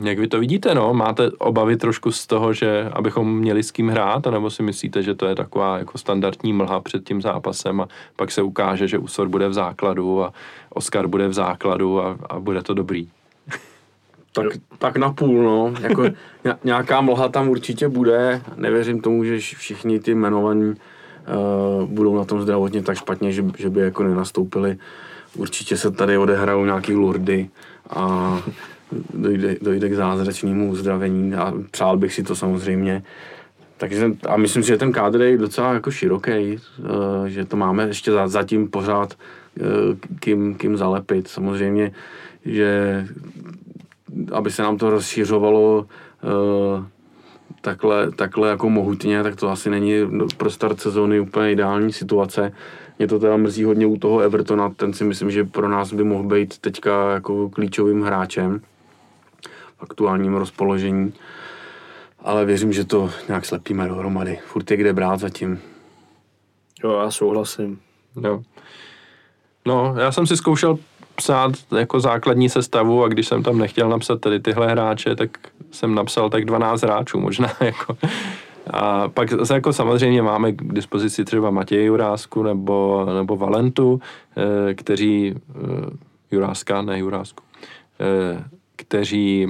jak vy to vidíte, no? Máte obavy trošku z toho, že abychom měli s kým hrát, anebo si myslíte, že to je taková jako standardní mlha před tím zápasem a pak se ukáže, že Usor bude v základu a Oscar bude v základu a, a bude to dobrý? Tak, tak na půl, no. Jako, nějaká mlha tam určitě bude. Nevěřím tomu, že všichni ty jmenovaní uh, budou na tom zdravotně tak špatně, že, že by jako nenastoupili. Určitě se tady odehrajou nějaký lurdy a dojde, dojde k zázračnému uzdravení a přál bych si to samozřejmě. Takže a myslím si, že ten kádr je docela jako široký, eh, že to máme ještě zatím pořád eh, kým, kým zalepit. Samozřejmě, že aby se nám to rozšířovalo eh, takhle, takhle jako mohutně, tak to asi není pro start sezóny úplně ideální situace. Mě to teda mrzí hodně u toho Evertona, ten si myslím, že pro nás by mohl být teďka jako klíčovým hráčem aktuálním rozpoložení. Ale věřím, že to nějak slepíme dohromady. Furt je kde brát zatím. Jo, já souhlasím. Jo. No, já jsem si zkoušel psát jako základní sestavu a když jsem tam nechtěl napsat tady tyhle hráče, tak jsem napsal tak 12 hráčů možná. Jako. A pak zase jako samozřejmě máme k dispozici třeba Matěj Jurásku nebo, nebo Valentu, eh, kteří, eh, Juráska, ne Jurásku, eh, kteří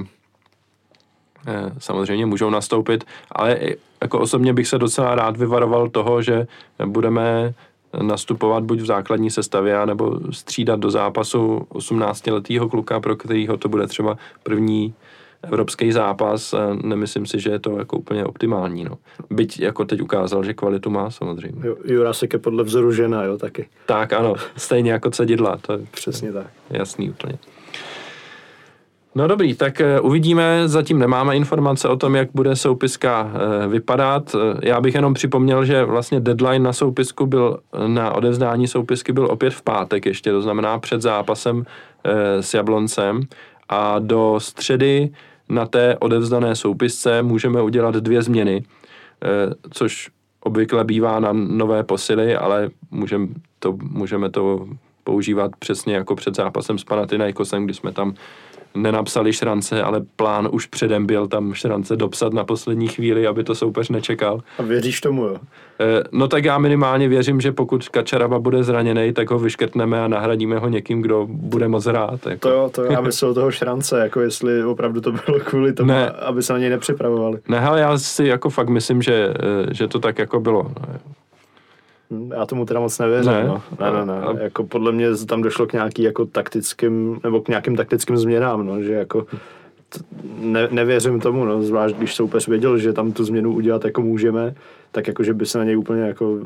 samozřejmě můžou nastoupit, ale jako osobně bych se docela rád vyvaroval toho, že budeme nastupovat buď v základní sestavě, nebo střídat do zápasu 18-letého kluka, pro kterého to bude třeba první evropský zápas. Nemyslím si, že je to jako úplně optimální. No. Byť jako teď ukázal, že kvalitu má samozřejmě. Jo, Jurasek je podle vzoru žena, jo, taky. Tak ano, stejně jako cedidla. To je Přesně tak. Jasný úplně. No dobrý, tak eh, uvidíme, zatím nemáme informace o tom, jak bude soupiska eh, vypadat. Eh, já bych jenom připomněl, že vlastně deadline na soupisku byl, na odevzdání soupisky byl opět v pátek ještě, to znamená před zápasem s Jabloncem a do středy na té odevzdané soupisce můžeme udělat dvě změny, což obvykle bývá na nové posily, ale můžeme to, můžeme to používat přesně jako před zápasem s Panathinaikosem, kdy jsme tam nenapsali šrance, ale plán už předem byl tam šrance dopsat na poslední chvíli, aby to soupeř nečekal. A věříš tomu, jo? Eh, no tak já minimálně věřím, že pokud Kačaraba bude zraněný, tak ho vyškrtneme a nahradíme ho někým, kdo bude moc rád. Jako. To jo, to já myslel toho šrance, jako jestli opravdu to bylo kvůli tomu, ne. aby se na něj nepřipravovali. Ne, ale já si jako fakt myslím, že, eh, že to tak jako bylo. Já tomu teda moc nevěřím. Ne, no. ne, ne, ne. A... Jako podle mě tam došlo k nějaký jako taktickým, nebo k nějakým taktickým změnám, no, že jako ne, nevěřím tomu, no, zvlášť když soupeř věděl, že tam tu změnu udělat jako můžeme, tak jako, že by se na něj úplně jako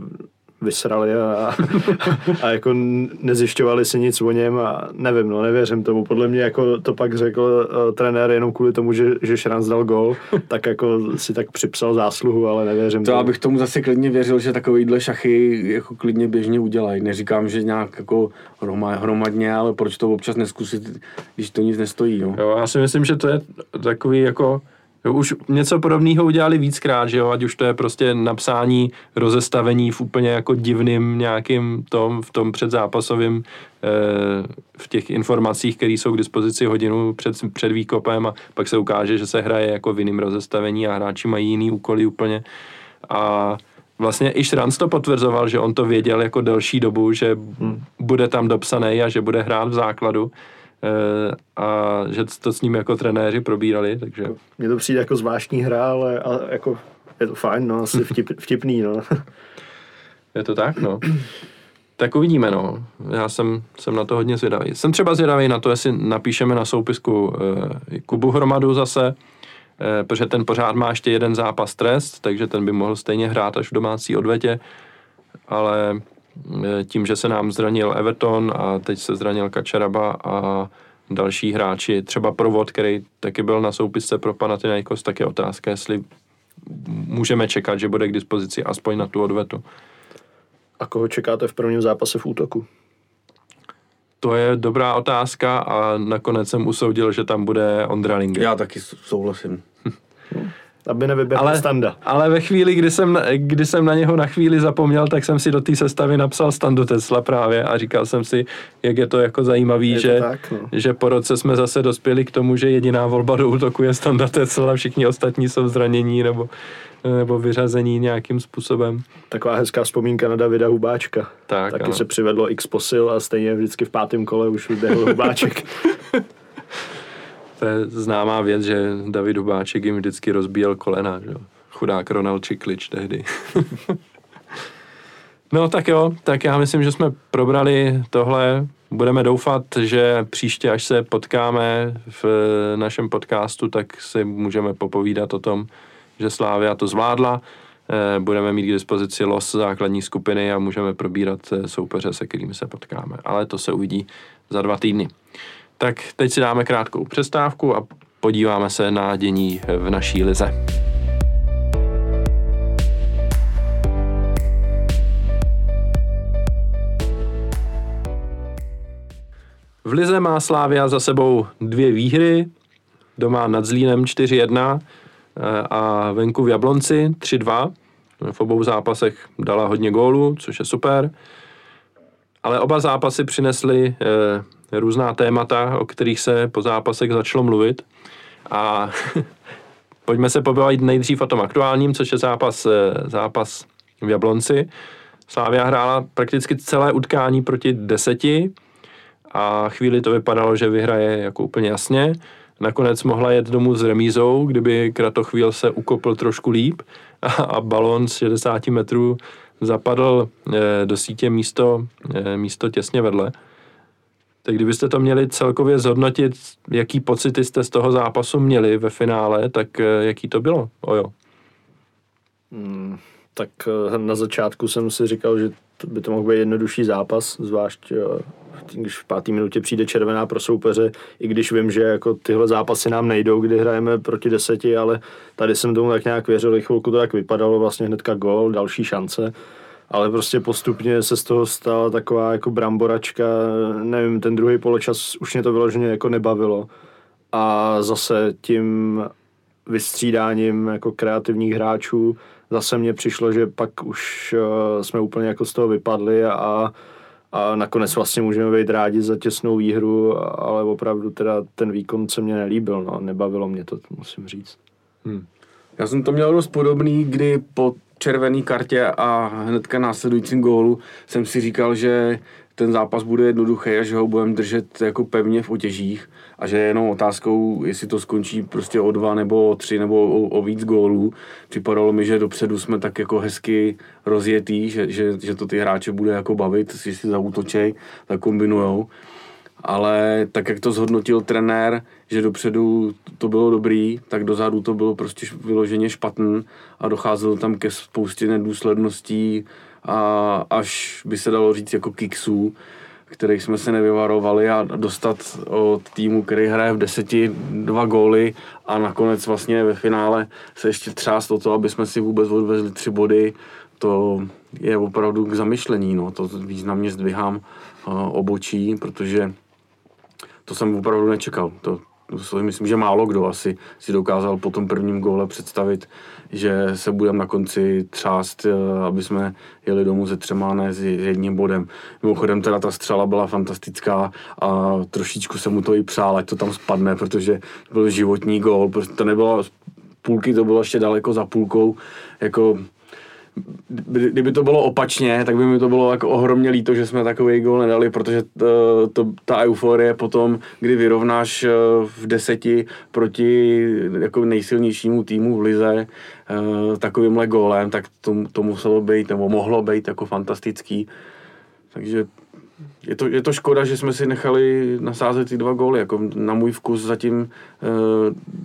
vysrali a, a jako nezjišťovali si nic o něm a nevím, no nevěřím tomu. Podle mě jako to pak řekl uh, trenér jenom kvůli tomu, že, že Šranc dal gol, tak jako si tak připsal zásluhu, ale nevěřím to. To bych tomu zase klidně věřil, že takovýhle šachy jako klidně běžně udělají. Neříkám, že nějak jako hromadně, ale proč to občas neskusit, když to nic nestojí. No. Jo, já si myslím, že to je takový jako už něco podobného udělali víckrát, že jo, ať už to je prostě napsání rozestavení v úplně jako divným nějakým tom, v tom předzápasovým, e, v těch informacích, které jsou k dispozici hodinu před, před výkopem a pak se ukáže, že se hraje jako v jiném rozestavení a hráči mají jiný úkoly úplně. A vlastně i Šranc to potvrzoval, že on to věděl jako delší dobu, že hmm. bude tam dopsaný a že bude hrát v základu. Eh, a že to s ním jako trenéři probírali, takže... Mně to přijde jako zvláštní hra, ale, ale jako je to fajn, no, asi vtip, vtipný, no. Je to tak, no. Tak uvidíme, no. Já jsem, jsem na to hodně zvědavý. Jsem třeba zvědavý na to, jestli napíšeme na soupisku eh, Kubu Hromadu zase, eh, protože ten pořád má ještě jeden zápas trest, takže ten by mohl stejně hrát až v domácí odvetě, ale Eh, tím, že se nám zranil Everton a teď se zranil Kačaraba a další hráči, třeba Provod, který taky byl na soupisce pro Panathinaikos, tak je otázka, jestli můžeme čekat, že bude k dispozici aspoň na tu odvetu. A koho čekáte v prvním zápase v útoku? To je dobrá otázka a nakonec jsem usoudil, že tam bude Ondra Linge. Já taky souhlasím. aby nevyběhl ale, standa. Ale ve chvíli, kdy jsem, kdy jsem na něho na chvíli zapomněl, tak jsem si do té sestavy napsal standu Tesla právě a říkal jsem si, jak je to jako zajímavý, je že, tak, no. že po roce jsme zase dospěli k tomu, že jediná volba do útoku je standa Tesla, všichni ostatní jsou zranění nebo, nebo vyřazení nějakým způsobem. Taková hezká vzpomínka na Davida Hubáčka. Tak, Taky ano. se přivedlo x posil a stejně vždycky v pátém kole už vyběhl Hubáček. To je známá věc, že David Hubáček jim vždycky rozbíjel kolena, že jo. Chudák Ronald Čiklič tehdy. no tak jo, tak já myslím, že jsme probrali tohle. Budeme doufat, že příště, až se potkáme v našem podcastu, tak si můžeme popovídat o tom, že Slávia to zvládla. Eh, budeme mít k dispozici los základní skupiny a můžeme probírat eh, soupeře, se kterými se potkáme. Ale to se uvidí za dva týdny. Tak teď si dáme krátkou přestávku a podíváme se na dění v naší lize. V Lize má Slávia za sebou dvě výhry, doma nad Zlínem 4-1 eh, a venku v Jablonci 3-2. V obou zápasech dala hodně gólů, což je super. Ale oba zápasy přinesly eh, různá témata, o kterých se po zápasech začalo mluvit. A pojďme se pobavit nejdřív o tom aktuálním, což je zápas, eh, zápas v Jablonci. Slávia hrála prakticky celé utkání proti deseti a chvíli to vypadalo, že vyhraje jako úplně jasně. nakonec mohla jet domů s remízou, kdyby Kratochvíl se ukopl trošku líp a, a balon z 60 metrů zapadl e, do sítě místo, e, místo těsně vedle. Tak kdybyste to měli celkově zhodnotit, jaký pocity jste z toho zápasu měli ve finále, tak e, jaký to bylo? Ojo. Hmm, tak na začátku jsem si říkal, že by to mohl být jednodušší zápas, zvlášť když v páté minutě přijde červená pro soupeře, i když vím, že jako tyhle zápasy nám nejdou, kdy hrajeme proti deseti, ale tady jsem tomu tak nějak věřil, chvilku to tak vypadalo, vlastně hnedka gol, další šance, ale prostě postupně se z toho stala taková jako bramboračka, nevím, ten druhý poločas už mě to vyloženě jako nebavilo. A zase tím vystřídáním jako kreativních hráčů zase mně přišlo, že pak už uh, jsme úplně jako z toho vypadli a a nakonec vlastně můžeme být rádi za těsnou výhru, ale opravdu teda ten výkon se mě nelíbil, no, nebavilo mě to, musím říct. Hmm. Já jsem to měl dost podobný, kdy po červené kartě a hnedka následujícím gólu jsem si říkal, že ten zápas bude jednoduchý a že ho budeme držet jako pevně v otěžích a že je jenom otázkou, jestli to skončí prostě o dva nebo o tři nebo o, o víc gólů. Připadalo mi, že dopředu jsme tak jako hezky rozjetý, že, že, že to ty hráče bude jako bavit, jestli si zaútočej, tak kombinujou. Ale tak, jak to zhodnotil trenér, že dopředu to bylo dobrý, tak dozadu to bylo prostě vyloženě špatný a docházelo tam ke spoustě nedůsledností a až by se dalo říct jako kiksů kterých jsme se nevyvarovali a dostat od týmu, který hraje v deseti dva góly a nakonec vlastně ve finále se ještě třást o to, aby jsme si vůbec odvezli tři body, to je opravdu k zamyšlení, no. to významně zdvihám uh, obočí, protože to jsem opravdu nečekal. To, myslím, že málo kdo asi si dokázal po tom prvním góle představit, že se budeme na konci třást, eh, aby jsme jeli domů se třema, ne s jedním bodem. Mimochodem teda ta střela byla fantastická a trošičku se mu to i přál, ať to tam spadne, protože byl životní gól, protože to nebylo půlky, to bylo ještě daleko za půlkou, jako kdyby to bylo opačně, tak by mi to bylo jako ohromně líto, že jsme takový gol nedali, protože to, to, ta euforie potom, kdy vyrovnáš eh, v deseti proti jako nejsilnějšímu týmu v lize eh, takovýmhle gólem, tak to, to muselo být, nebo mohlo být jako fantastický. Takže je to, je to škoda, že jsme si nechali nasázet ty dva góly. Jako na můj vkus zatím e,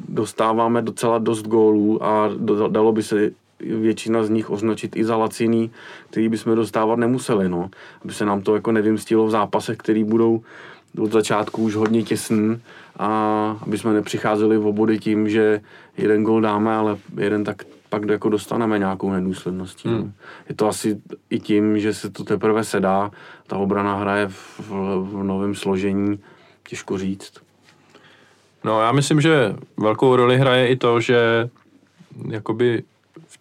dostáváme docela dost gólů a do, dalo by se většina z nich označit i za laciný, který bychom dostávat nemuseli, no. Aby se nám to jako nevymstilo v zápasech, který budou od začátku už hodně těsný a aby jsme nepřicházeli v obody tím, že jeden gol dáme, ale jeden tak pak jako dostaneme nějakou nedůsledností. Hmm. No. Je to asi i tím, že se to teprve sedá, ta obrana hraje v, v, v novém složení, těžko říct. No já myslím, že velkou roli hraje i to, že jakoby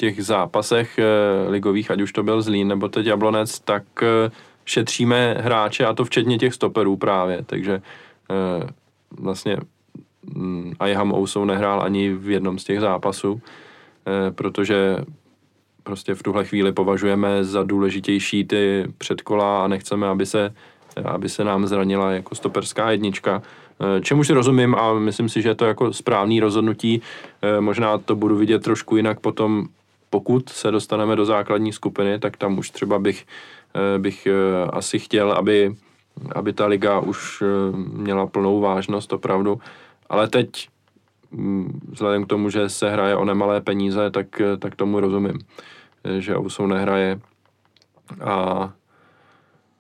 těch zápasech eh, ligových, ať už to byl Zlín nebo teď Jablonec, tak eh, šetříme hráče a to včetně těch stoperů právě, takže eh, vlastně mm, Ayham Ousou nehrál ani v jednom z těch zápasů, protože prostě v tuhle chvíli považujeme za důležitější ty předkola a nechceme, aby se, aby se nám zranila jako stoperská jednička. Čemuž rozumím a myslím si, že je to jako správný rozhodnutí. Možná to budu vidět trošku jinak potom pokud se dostaneme do základní skupiny, tak tam už třeba bych, eh, bych eh, asi chtěl, aby, aby ta liga už eh, měla plnou vážnost opravdu. Ale teď, mm, vzhledem k tomu, že se hraje o nemalé peníze, tak, tak tomu rozumím, že Ousou nehraje. A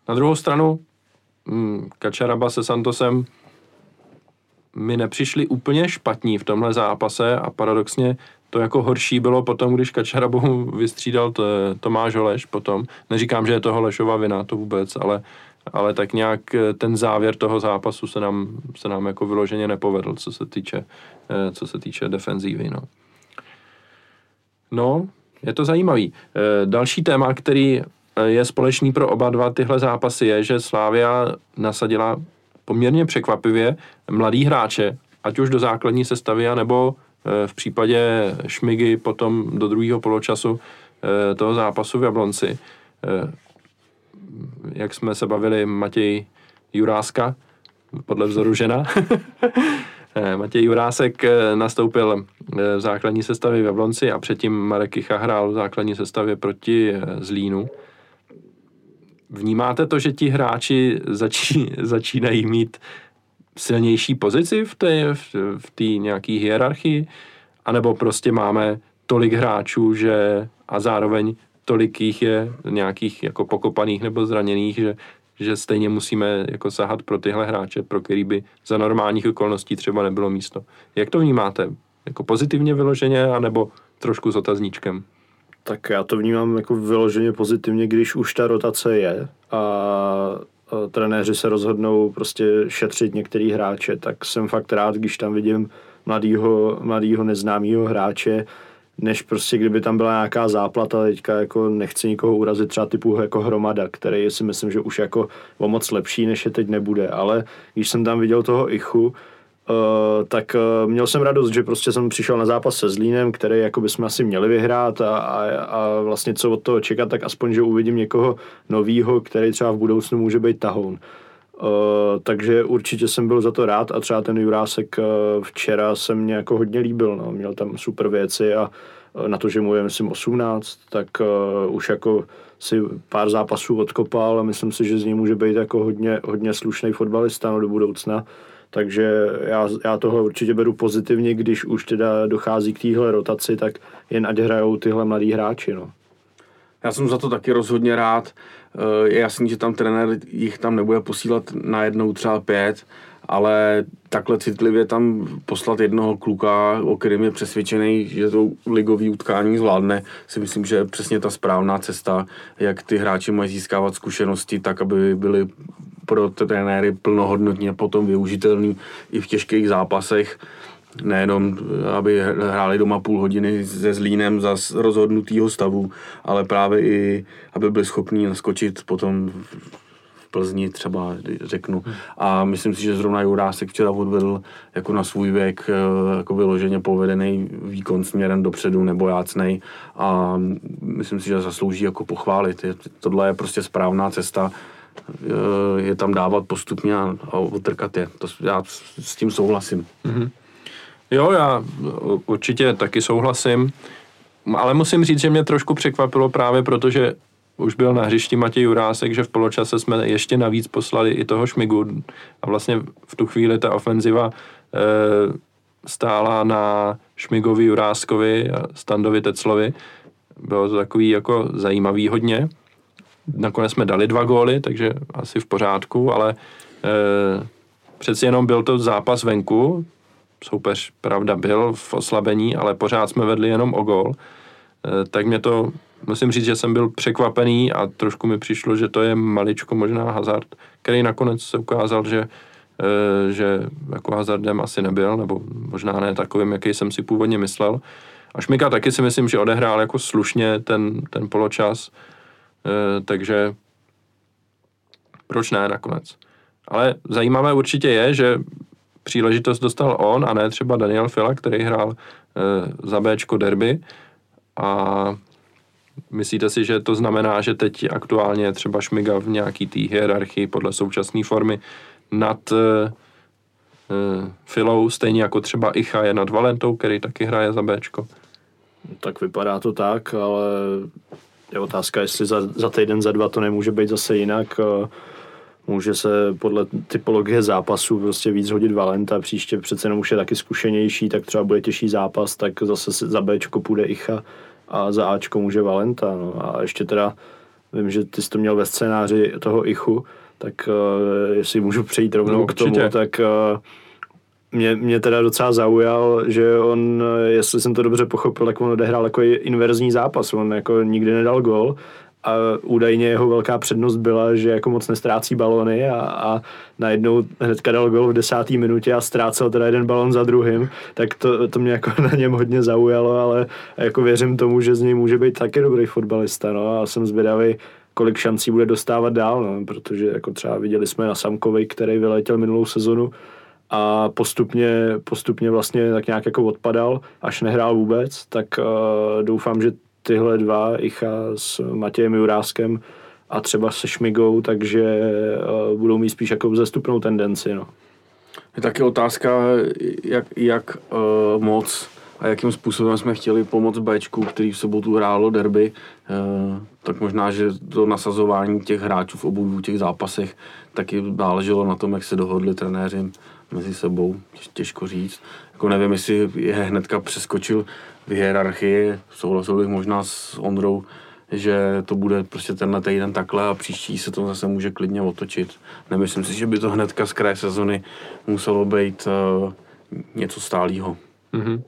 na druhou stranu, mm, Kačaraba se Santosem mi nepřišli úplně špatní v tomhle zápase a paradoxně to jako horší bylo potom, když Kačarabu vystřídal to, Tomáš Holeš potom. Neříkám, že je to Holešova vina, to vůbec, ale, ale tak nějak eh, ten závěr toho zápasu se nám, se nám jako vyloženě nepovedl, co se týče, eh, co se týče defenzívy. No. no, je to zajímavý. Eh, další téma, který je společný pro oba dva tyhle zápasy, je, že Slávia nasadila poměrně překvapivě mladý hráče, ať už do základní sestavy, nebo v případě Šmigy potom do druhého poločasu eh, toho zápasu v Jablonci. Eh, jak jsme se bavili, Matěj Juráska, podle vzoru žena, Eh, Matěj Jurásek eh, nastoupil v základní sestavě v Jablonci a předtím Marek Kicha hrál v základní sestavě proti Zlínu. Vnímáte to, že ti hráči začí, začínají mít silnější pozici v té v té nějaké hierarchii? A nebo prostě máme tolik hráčů, že a zároveň tolik jich je nějakých jako pokopaných nebo zraněných, že, že stejně musíme jako sahat pro tyhle hráče, pro který by za normálních okolností třeba nebylo místo. Jak to vnímáte? Jako pozitivně vyloženě, anebo trošku s otazníčkem? Tak já to vnímám jako vyloženě pozitivně, když už ta rotace je a trenéři se rozhodnou prostě šetřit některý hráče, tak jsem fakt rád, když tam vidím mladýho, mladýho neznámého hráče, než prostě kdyby tam byla nějaká záplata, teďka jako nechci nikoho urazit, třeba typu jako Hromada, který si myslím, že už jako o moc lepší, než je teď nebude, ale když jsem tam viděl toho Ichu, Uh, tak uh, měl jsem radost, že prostě jsem přišel na zápas se Zlínem, který jako bychom asi měli vyhrát a, a, a vlastně co od toho čekat, tak aspoň, že uvidím někoho novýho, který třeba v budoucnu může být tahoun. Uh, takže určitě jsem byl za to rád a třeba ten Jurásek uh, včera se mě jako hodně líbil, no. měl tam super věci a uh, na to, že mu je myslím 18, tak uh, už jako si pár zápasů odkopal a myslím si, že z něj může být jako hodně, hodně slušný fotbalista no, do budoucna. Takže já, já tohle určitě beru pozitivně, když už teda dochází k téhle rotaci, tak jen ať hrajou tyhle mladí hráči. No. Já jsem za to taky rozhodně rád. Je jasný, že tam trenér jich tam nebude posílat na jednou třeba pět, ale takhle citlivě tam poslat jednoho kluka, o kterém je přesvědčený, že to ligový utkání zvládne, si myslím, že je přesně ta správná cesta, jak ty hráči mají získávat zkušenosti tak, aby byli pro trenéry plnohodnotně potom využitelný i v těžkých zápasech nejenom, aby hráli doma půl hodiny se Zlínem za rozhodnutýho stavu, ale právě i, aby byli schopni naskočit potom v Plzni třeba, řeknu. A myslím si, že zrovna Jurásek včera odvedl jako na svůj věk eh, jako vyloženě povedený výkon směrem dopředu nebo jácnej a myslím si, že zaslouží jako pochválit. Tohle je prostě správná cesta eh, je tam dávat postupně a, a otrkat je. To, já s tím souhlasím. Mm-hmm. Jo, já určitě taky souhlasím, ale musím říct, že mě trošku překvapilo právě protože už byl na hřišti Matěj Jurásek, že v poločase jsme ještě navíc poslali i toho Šmigu a vlastně v tu chvíli ta ofenziva e, stála na Šmigovi, Juráskovi a Standovi Teclovi. Bylo to takový jako zajímavý hodně. Nakonec jsme dali dva góly, takže asi v pořádku, ale e, přeci jenom byl to zápas venku, soupeř, pravda, byl v oslabení, ale pořád jsme vedli jenom o gol, eh, tak mě to, musím říct, že jsem byl překvapený a trošku mi přišlo, že to je maličko možná hazard, který nakonec se ukázal, že eh, že jako hazardem asi nebyl, nebo možná ne takovým, jaký jsem si původně myslel. A Šmika taky si myslím, že odehrál jako slušně ten, ten poločas, takže proč ne nakonec. Ale zajímavé určitě je, že příležitost dostal on a ne třeba Daniel Fila, který hrál e, za Bčko derby a myslíte si, že to znamená, že teď aktuálně třeba Šmiga v nějaký té hierarchii podle současné formy nad e, Filou, stejně jako třeba Icha je nad Valentou, který taky hraje za Bčko? Tak vypadá to tak, ale je otázka, jestli za, za týden, za dva to nemůže být zase jinak. Může se podle typologie zápasu prostě víc hodit Valenta, příště přece jenom už je taky zkušenější, tak třeba bude těžší zápas, tak zase za Bčko půjde Icha a za Ačko může Valenta. No. A ještě teda vím, že ty jsi to měl ve scénáři toho Ichu, tak uh, jestli můžu přejít rovnou no, k tomu, tak uh, mě, mě teda docela zaujal, že on, jestli jsem to dobře pochopil, tak on odehrál jako inverzní zápas. On jako nikdy nedal gol a údajně jeho velká přednost byla, že jako moc nestrácí balony a, a najednou hnedka dal gol v desáté minutě a ztrácel teda jeden balon za druhým, tak to, to mě jako na něm hodně zaujalo, ale jako věřím tomu, že z něj může být taky dobrý fotbalista, no a jsem zvědavý, kolik šancí bude dostávat dál, no, protože jako třeba viděli jsme na Samkovi, který vyletěl minulou sezonu a postupně, postupně vlastně tak nějak jako odpadal, až nehrál vůbec, tak uh, doufám, že tyhle dva, Icha s Matějem Juráskem a třeba se Šmigou, takže uh, budou mít spíš jako vzestupnou tendenci. No. Je taky otázka, jak, jak uh, moc a jakým způsobem jsme chtěli pomoct Bčku, který v sobotu hrálo derby, tak možná, že to nasazování těch hráčů v obou těch zápasech taky záleželo na tom, jak se dohodli trenéři mezi sebou, těžko říct. Jako nevím, jestli je hnedka přeskočil v hierarchii, souhlasil bych možná s Ondrou, že to bude prostě tenhle týden takhle a příští se to zase může klidně otočit. Nemyslím si, že by to hnedka z kraje sezony muselo být uh, něco stálého. Mm-hmm.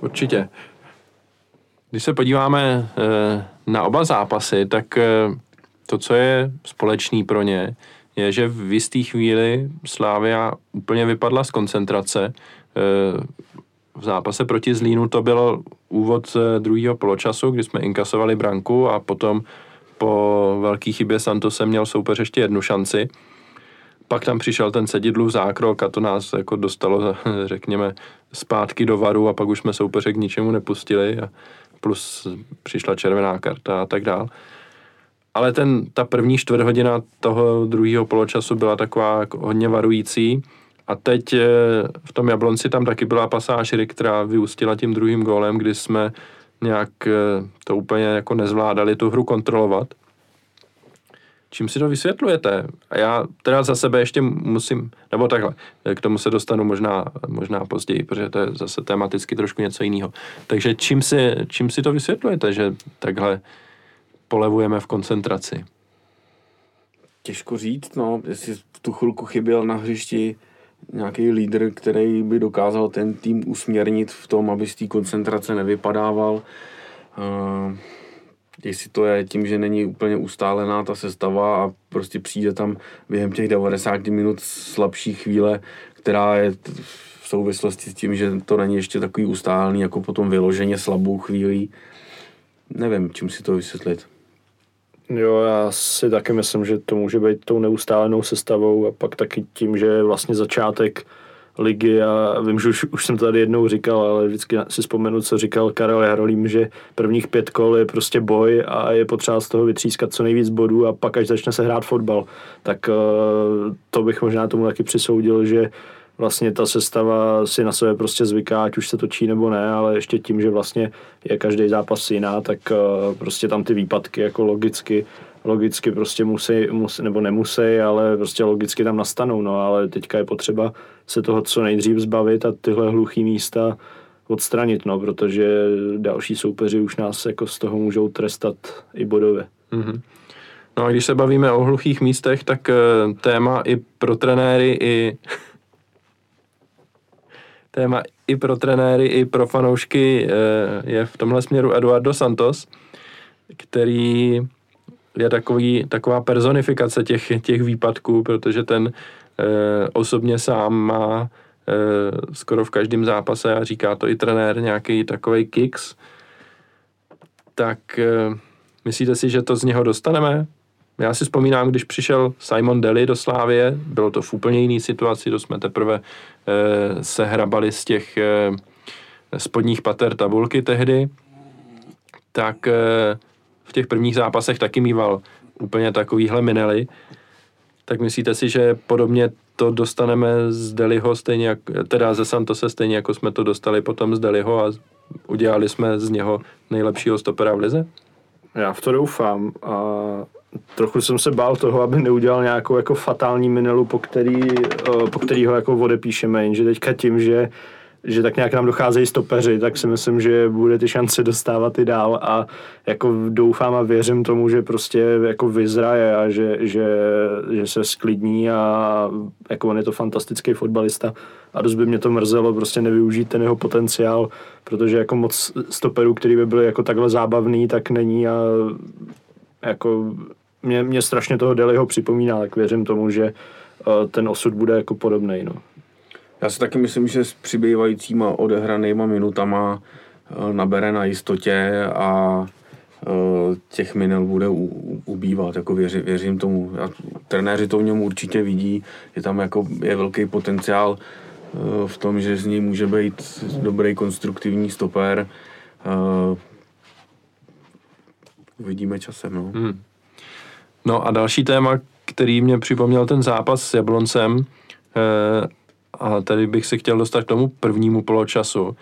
Určitě. Když se podíváme uh, na oba zápasy, tak uh, to, co je společný pro ně, je, že v jistý chvíli Slávia úplně vypadla z koncentrace. V zápase proti Zlínu to byl úvod druhého poločasu, kdy jsme inkasovali branku a potom po velké chybě Santose měl soupeř ještě jednu šanci. Pak tam přišel ten sedidlův zákrok a to nás jako dostalo, řekněme, zpátky do varu a pak už jsme soupeře k ničemu nepustili a plus přišla červená karta a tak dál. Ale ten, ta první čtvrt hodina toho druhého poločasu byla taková jako hodně varující a teď eh, v tom Jablonci tam taky byla pasáž, která vyústila tím druhým gólem, kdy jsme nějak eh, to úplně jako nezvládali tu hru kontrolovat. Čím si to vysvětlujete? A já teda za sebe ještě musím, nebo takhle, k tomu se dostanu možná, možná později, protože to je zase tematicky trošku něco jiného. Takže čím si, čím si to vysvětlujete, že takhle polevujeme v koncentraci? Těžko říct, no, jestli v tu chvilku chyběl na hřišti nějaký lídr, který by dokázal ten tým usměrnit v tom, aby z té koncentrace nevypadával. Uh, jestli to je tím, že není úplně ustálená ta sestava a prostě přijde tam během těch 90 minut slabší chvíle, která je v souvislosti s tím, že to není ještě takový ustálený, jako potom vyloženě slabou chvíli. Nevím, čím si to vysvětlit. Jo, já si taky myslím, že to může být tou neustálenou sestavou a pak taky tím, že vlastně začátek ligy a vím, že už, už jsem to tady jednou říkal, ale vždycky si vzpomenu, co říkal Karel Jarolím, že prvních pět kol je prostě boj a je potřeba z toho vytřískat co nejvíc bodů a pak až začne se hrát fotbal, tak uh, to bych možná tomu taky přisoudil, že vlastně ta sestava si na sebe prostě zvyká, ať už se točí nebo ne, ale ještě tím, že vlastně je každý zápas jiná, tak uh, prostě tam ty výpadky jako logicky logicky prostě musí, musí, nebo nemusí, ale prostě logicky tam nastanou, no ale teďka je potřeba se toho co nejdřív zbavit a tyhle hluchý místa odstranit, no, protože další soupeři už nás jako z toho můžou trestat i bodově. Mm-hmm. No a když se bavíme o hluchých místech, tak uh, téma i pro trenéry, i téma i pro trenéry, i pro fanoušky uh, je v tomhle směru Eduardo Santos, který je takový, taková personifikace těch, těch výpadků, protože ten e, osobně sám má e, skoro v každém zápase a říká to i trenér nějaký takový kicks. Tak myslíte si, že to z něho dostaneme? Já si vzpomínám, když přišel Simon Deli do Slávie, bylo to v úplně jiné situaci, to jsme teprve e, se hrabali z těch e, spodních pater tabulky tehdy, tak e, v těch prvních zápasech taky mýval úplně takovýhle minely. Tak myslíte si, že podobně to dostaneme z Deliho stejně, jak, teda ze Santose stejně jako jsme to dostali potom z Deliho a udělali jsme z něho nejlepšího stopera v lize? Já v to doufám a trochu jsem se bál toho, aby neudělal nějakou jako fatální minelu, po který, eh, po který ho jako odepíšeme, jenže teďka tím, že že tak nějak nám docházejí stopeři, tak si myslím, že bude ty šance dostávat i dál. A jako doufám a věřím tomu, že prostě jako vyzraje a že, že, že se sklidní a jako on je to fantastický fotbalista. A dost by mě to mrzelo prostě nevyužít ten jeho potenciál, protože jako moc stoperů, který by byly jako takhle zábavný, tak není. A jako mě, mě strašně toho Deliho připomíná, tak věřím tomu, že eh, ten osud bude jako podobný. No. Já si taky myslím, že s přibývajícíma odehranýma minutama eh, nabere na jistotě a eh, těch minel bude ubývat, jako věři, věřím tomu. A trenéři to v něm určitě vidí, je tam jako, je velký potenciál v tom, že z něj může být dobrý konstruktivní stoper. Uvidíme časem, no. Hmm. No a další téma, který mě připomněl ten zápas s Jabloncem, a tady bych se chtěl dostat k tomu prvnímu poločasu,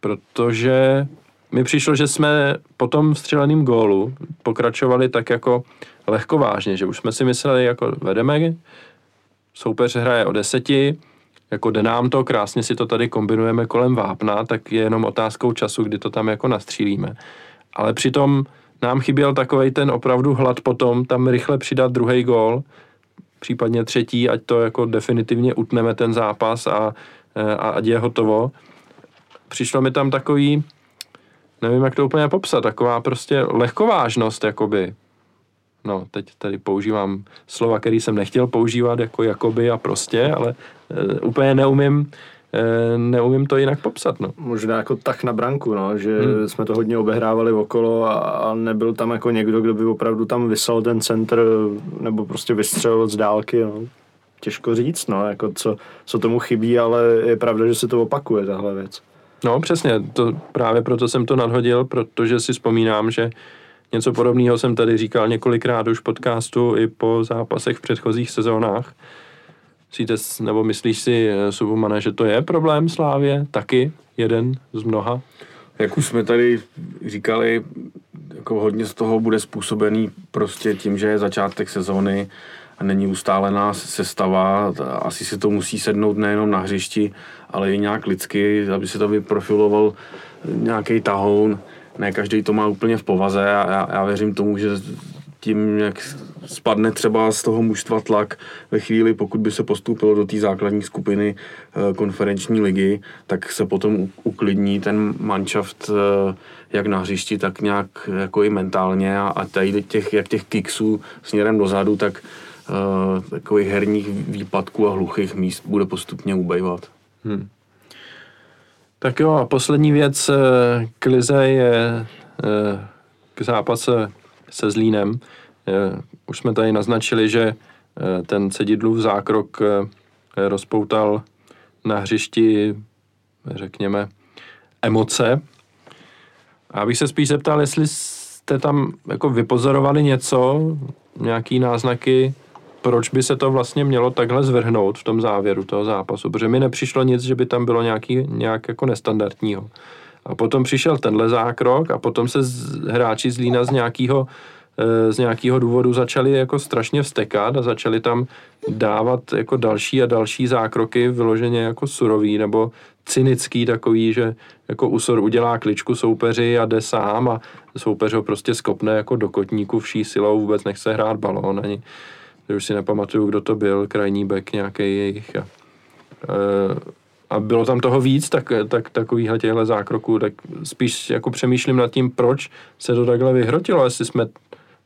protože mi přišlo, že jsme po tom vstřeleným gólu pokračovali tak jako lehkovážně, že už jsme si mysleli, jako vedeme, soupeř hraje o deseti, jako jde nám to, krásně si to tady kombinujeme kolem vápna, tak je jenom otázkou času, kdy to tam jako nastřílíme. Ale přitom nám chyběl takový ten opravdu hlad potom tam rychle přidat druhý gól, případně třetí, ať to jako definitivně utneme ten zápas a, a ať je hotovo. Přišlo mi tam takový, nevím, jak to úplně popsat, taková prostě lehkovážnost, jakoby. No, teď tady používám slova, který jsem nechtěl používat, jako jakoby a prostě, ale e, úplně neumím, e, neumím to jinak popsat, no. Možná jako tak na branku, no, že hmm. jsme to hodně obehrávali okolo a, a nebyl tam jako někdo, kdo by opravdu tam vysel ten centr nebo prostě vystřelil z dálky, no. Těžko říct, no, jako co, co tomu chybí, ale je pravda, že se to opakuje, tahle věc. No přesně, to právě proto jsem to nadhodil, protože si vzpomínám, že něco podobného jsem tady říkal několikrát už v podcastu i po zápasech v předchozích sezónách. Myslíte, nebo myslíš si, eh, Subomane, že to je problém Slávě? Taky jeden z mnoha? Jak už jsme tady říkali, jako hodně z toho bude způsobený prostě tím, že je začátek sezóny a není ustálená sestava. Asi si to musí sednout nejenom na hřišti, ale i nějak lidsky, aby se tam vyprofiloval nějaký tahoun. Ne každý to má úplně v povaze a já, já věřím tomu, že tím, jak spadne třeba z toho mužstva tlak ve chvíli, pokud by se postoupilo do té základní skupiny eh, konferenční ligy, tak se potom uklidní ten manšaft eh, jak na hřišti, tak nějak jako i mentálně a, tady těch, jak těch kiksů směrem dozadu, tak uh, takových herních výpadků a hluchých míst bude postupně ubejvat. Hmm. Tak jo, a poslední věc eh, k Lize je eh, k zápase se Zlínem. Eh, už jsme tady naznačili, že ten cedidlův zákrok rozpoutal na hřišti, řekněme, emoce. A bych se spíš zeptal, jestli jste tam jako vypozorovali něco, nějaký náznaky proč by se to vlastně mělo takhle zvrhnout v tom závěru toho zápasu, protože mi nepřišlo nic, že by tam bylo nějaký, nějak jako nestandardního. A potom přišel tenhle zákrok a potom se z, hráči z Lína z nějakého eh, z nějakého důvodu začali jako strašně vstekat a začali tam dávat jako další a další zákroky vyloženě jako surový nebo cynický takový, že jako Usor udělá kličku soupeři a jde sám a soupeř ho prostě skopne jako do kotníku vší silou, vůbec nechce hrát balón ani, už si nepamatuju, kdo to byl, krajní back nějaký jejich. A, eh, a bylo tam toho víc, tak, tak takovýhle těchto zákroků, tak spíš jako přemýšlím nad tím, proč se to takhle vyhrotilo, jestli jsme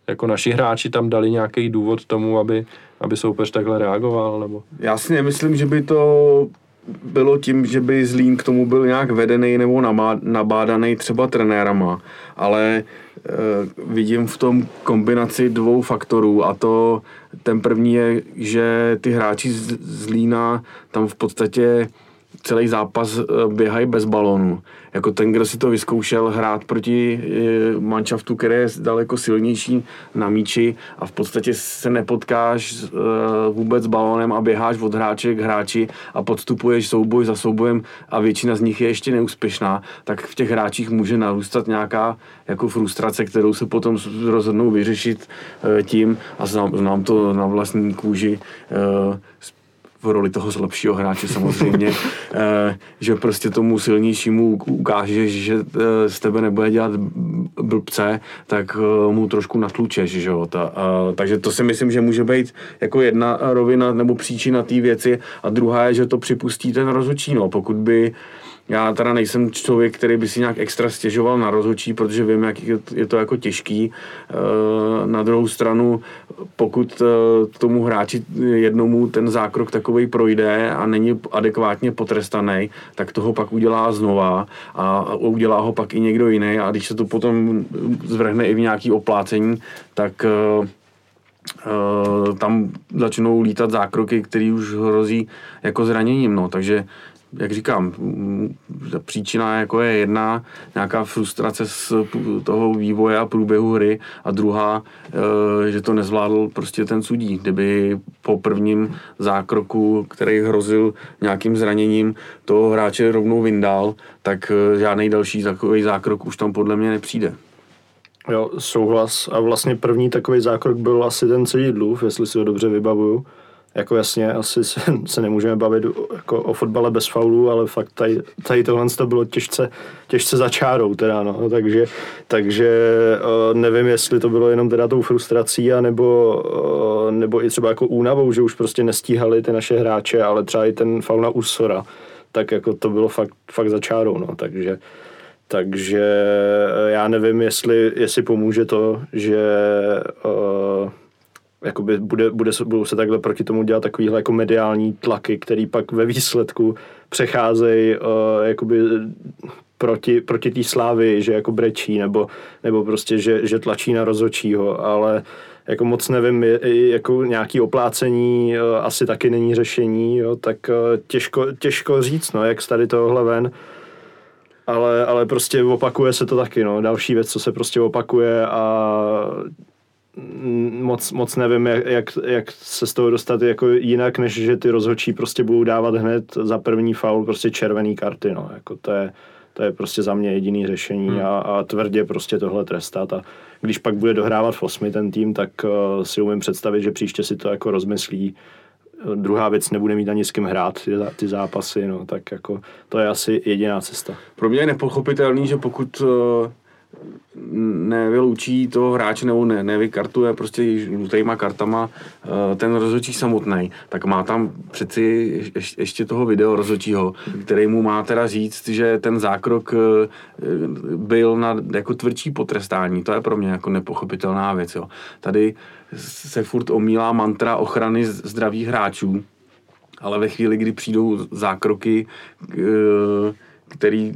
jako naši hráči tam dali nějaký důvod tomu, aby, aby soupeř takhle reagoval, nebo... Já si nemyslím, že by to bylo tím, že by Zlín k tomu byl nějak vedený nebo nabádaný třeba trenérama, ale e, vidím v tom kombinaci dvou faktorů a to ten první je, že ty hráči z Zlína tam v podstatě celý zápas eh, běhají bez balónu. Jako ten, kdo si to vyzkoušel hrát proti eh, manšaftu, který je daleko silnější na míči a v podstatě se nepotkáš eh, vůbec s balónem a běháš od hráče k hráči a podstupuješ souboj za soubojem a většina z nich je ještě neúspěšná, tak v těch hráčích může narůstat nějaká jako frustrace, kterou se potom rozhodnou vyřešit tím a znám, znám to na vlastní kůži v roli toho lepšího hráče samozřejmě, eh, že prostě tomu silnějšímu ukážeš, že eh, z tebe nebude dělat blbce, tak eh, mu trošku natlučeš, že jo. Ta, takže to si myslím, že může být jako jedna rovina nebo příčina té věci a druhá je, že to připustí ten rozhodčí, no. Pokud by já teda nejsem člověk, který by si nějak extra stěžoval na rozhodčí, protože vím, jak je to jako těžký. Eh, na druhou stranu, pokud eh, tomu hráči jednomu ten zákrok takový projde a není adekvátně potrestaný, tak toho pak udělá znova a udělá ho pak i někdo jiný a když se to potom zvrhne i v nějaký oplácení, tak eh, tam začnou lítat zákroky, které už hrozí jako zraněním. No. Takže jak říkám, mm, ta příčina jako je jedna, nějaká frustrace z toho vývoje a průběhu hry a druhá, e, že to nezvládl prostě ten sudí. Kdyby po prvním zákroku, který hrozil nějakým zraněním, toho hráče rovnou vyndal, tak e, žádný další takový zákrok už tam podle mě nepřijde. Jo, souhlas. A vlastně první takový zákrok byl asi ten Cedidlův, jestli si ho dobře vybavuju jako jasně, asi se, se nemůžeme bavit jako o fotbale bez faulů, ale fakt tady, tady tohle to bylo těžce, těžce za čárou teda, no, takže, takže nevím, jestli to bylo jenom teda tou frustrací, anebo, nebo i třeba jako únavou, že už prostě nestíhali ty naše hráče, ale třeba i ten faul na Usora, tak jako to bylo fakt, fakt za čárou, no, takže takže já nevím, jestli, jestli pomůže to, že uh, jakoby bude, bude, budou se takhle proti tomu dělat takovýhle jako mediální tlaky, který pak ve výsledku přecházejí uh, jakoby proti, proti té slávy, že jako brečí, nebo, nebo prostě, že, že tlačí na rozočího, ale jako moc nevím, jako nějaký oplácení uh, asi taky není řešení, jo, tak uh, těžko, těžko říct, no, jak tady tohohle ven, ale, ale prostě opakuje se to taky, no, další věc, co se prostě opakuje a moc, moc nevím, jak, jak, jak se z toho dostat jako jinak, než že ty rozhodčí prostě budou dávat hned za první faul prostě červený karty, no, jako to je, to je prostě za mě jediný řešení hmm. a, a tvrdě prostě tohle trestat a když pak bude dohrávat v osmi ten tým, tak uh, si umím představit, že příště si to jako rozmyslí. Druhá věc, nebude mít ani s kým hrát ty, ty zápasy, no, tak jako to je asi jediná cesta. Pro mě je nepochopitelný, že pokud uh nevyloučí toho hráče nebo ne, nevykartuje prostě žlutýma kartama eh, ten rozhodčí samotný, tak má tam přeci ještě toho video rozhodčího, který mu má teda říct, že ten zákrok eh, byl na jako tvrdší potrestání. To je pro mě jako nepochopitelná věc. Jo. Tady se furt omílá mantra ochrany zdravých hráčů, ale ve chvíli, kdy přijdou zákroky, eh, který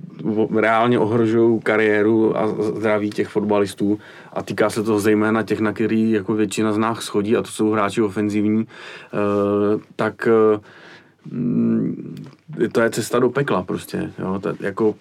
reálně ohrožují kariéru a zdraví těch fotbalistů a týká se to zejména těch, na který jako většina z nás schodí a to jsou hráči ofenzivní, eh, tak eh, to je cesta do pekla prostě. Jo? jako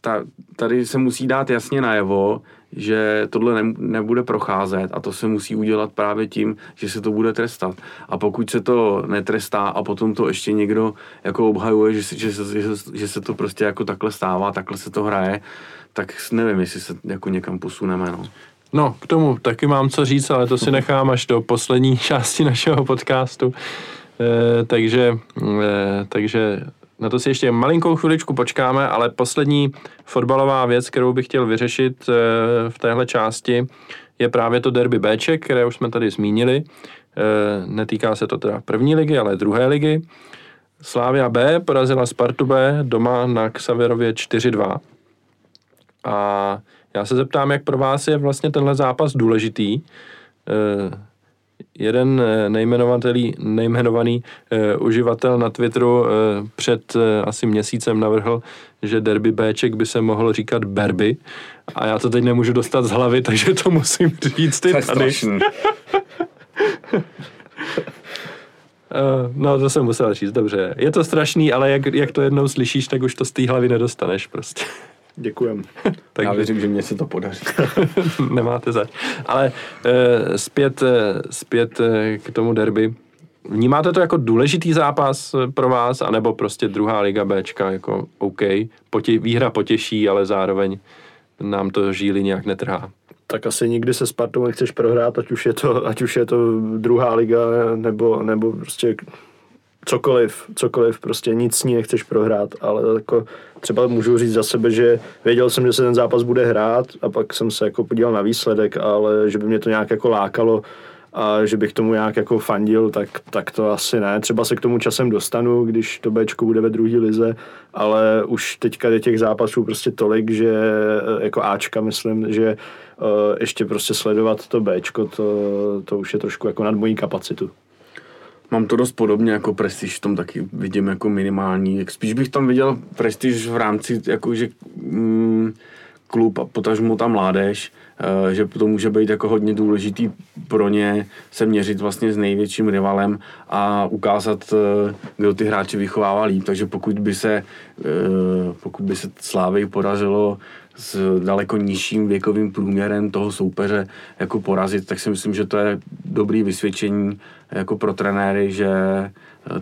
ta, tady se musí dát jasně najevo, že tohle ne, nebude procházet a to se musí udělat právě tím, že se to bude trestat. A pokud se to netrestá a potom to ještě někdo jako obhajuje, že, že, že, že se to prostě jako takhle stává, takhle se to hraje, tak nevím, jestli se jako někam posuneme. No. No, k tomu taky mám co říct, ale to si nechám až do poslední části našeho podcastu. E, takže, e, takže na to si ještě malinkou chviličku počkáme, ale poslední fotbalová věc, kterou bych chtěl vyřešit eh, v téhle části, je právě to derby Bček, které už jsme tady zmínili. Eh, netýká se to teda první ligy, ale druhé ligy. Slávia B porazila Spartu B doma na Xaverově 4-2. A já se zeptám, jak pro vás je vlastně tenhle zápas důležitý. Jeden eh, nejmenovaný, nejmenovaný uh, uživatel na Twitteru uh, před uh, asi měsícem navrhl, že derby Bček by se mohl říkat Berby a já to teď nemůžu dostat z hlavy, takže to musím říct ty tady. Uh, no, to jsem musel říct, dobře. Je to strašný, ale jak, jak to jednou slyšíš, tak už to z té hlavy nedostaneš prostě. Děkujem. Takže... Já věřím, že mě se to podaří. Nemáte zač. Ale e, zpět, e, zpět e, k tomu derby. Vnímáte to jako důležitý zápas pro vás, anebo prostě druhá liga Bčka jako OK, potě, výhra potěší, ale zároveň nám to žíly nějak netrhá? Tak asi nikdy se Spartou nechceš prohrát, ať už je to, ať už je to druhá liga, nebo, nebo prostě cokoliv, cokoliv, prostě nic s ní nechceš prohrát, ale jako třeba můžu říct za sebe, že věděl jsem, že se ten zápas bude hrát a pak jsem se jako podíval na výsledek, ale že by mě to nějak jako lákalo a že bych tomu nějak jako fandil, tak, tak to asi ne. Třeba se k tomu časem dostanu, když to Bčko bude ve druhé lize, ale už teďka je těch zápasů prostě tolik, že jako Ačka myslím, že uh, ještě prostě sledovat to Bčko, to, to už je trošku jako nad mojí kapacitu. Mám to dost podobně jako prestiž, v tom taky vidím jako minimální. Spíš bych tam viděl prestiž v rámci, jako že mm, klub a potažmo ta mládež, eh, že to může být jako hodně důležitý pro ně se měřit vlastně s největším rivalem a ukázat, eh, kdo ty hráče vychovává líp. Takže pokud by se, eh, pokud by se Slávy podařilo s daleko nižším věkovým průměrem toho soupeře jako porazit, tak si myslím, že to je dobrý vysvědčení jako pro trenéry, že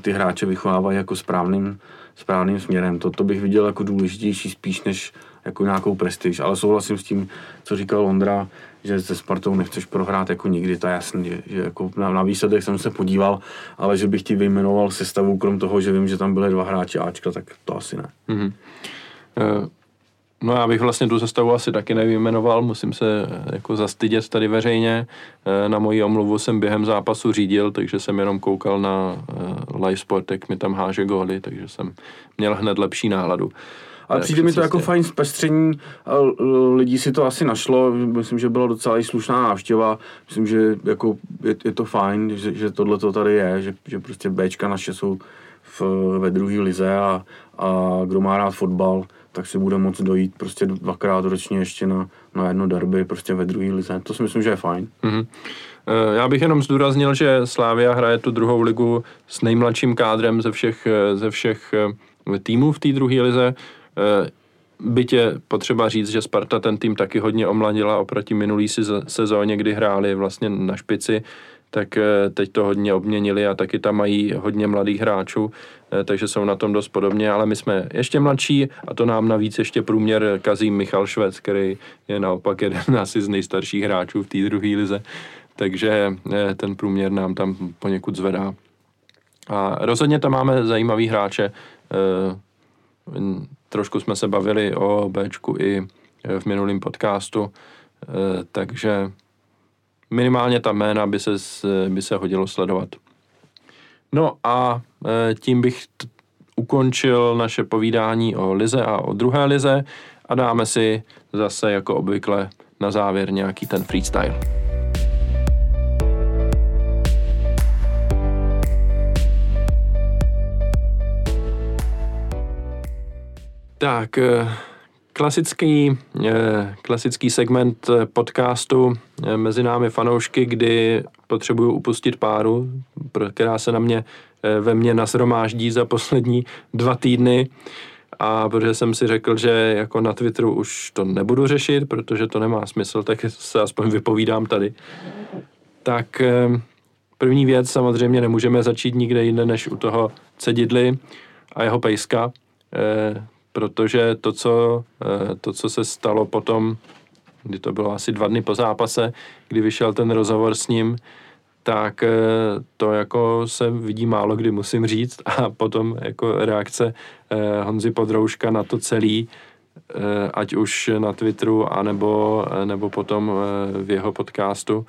ty hráče vychovávají jako správným, správným směrem. To, to bych viděl jako důležitější spíš než jako nějakou prestiž, ale souhlasím s tím, co říkal Ondra, že se Spartou nechceš prohrát jako nikdy, to je jasný, že, že jako na, na výsledek jsem se podíval, ale že bych ti vyjmenoval sestavu, krom toho, že vím, že tam byly dva hráči Ačka, tak to asi ne. Mm-hmm. Uh... No já bych vlastně tu sestavu asi taky nevyjmenoval, musím se jako zastydět tady veřejně. Na moji omluvu jsem během zápasu řídil, takže jsem jenom koukal na live sport, jak mi tam háže góly, takže jsem měl hned lepší náladu. Ale přijde mi to jako fajn zpestření, lidí si to asi našlo, myslím, že byla docela i slušná návštěva, myslím, že jako je, je to fajn, že, že tohle to tady je, že, že prostě Bčka naše jsou v, ve druhé lize a, a kdo má rád fotbal, tak si bude moct dojít prostě dvakrát ročně ještě na, na jedno derby prostě ve druhé lize. To si myslím, že je fajn. Mm-hmm. Já bych jenom zdůraznil, že Slávia hraje tu druhou ligu s nejmladším kádrem ze všech, ze všech eh, týmů v té druhé lize. Eh, byť je potřeba říct, že Sparta ten tým taky hodně omladila oproti minulý sezóně, kdy hráli vlastně na špici, tak eh, teď to hodně obměnili a taky tam mají hodně mladých hráčů, eh, takže jsou na tom dost podobně, ale my jsme ještě mladší a to nám navíc ještě průměr kazí Michal Švec, který je naopak jeden asi z nejstarších hráčů v té druhé lize, takže ten průměr nám tam poněkud zvedá. A rozhodně tam máme zajímavý hráče, Trošku jsme se bavili o Bčku i v minulém podcastu, takže minimálně ta jména by se, by se hodilo sledovat. No a e, tím bych t- ukončil naše povídání o Lize a o druhé Lize a dáme si zase jako obvykle na závěr nějaký ten freestyle. Tak, eh, klasický, eh, klasický segment eh, podcastu mezi námi fanoušky, kdy potřebuju upustit páru, která se na mě ve mně nasromáždí za poslední dva týdny a protože jsem si řekl, že jako na Twitteru už to nebudu řešit, protože to nemá smysl, tak se aspoň vypovídám tady. Tak první věc samozřejmě nemůžeme začít nikde jinde než u toho Cedidly a jeho pejska protože to, co, eh, to, co se stalo potom, kdy to bylo asi dva dny po zápase, kdy vyšel ten rozhovor s ním, tak eh, to jako se vidí málo kdy, musím říct. A potom jako reakce eh, Honzy Podrouška na to celý, ať už na Twitteru, anebo, nebo potom v jeho podcastu,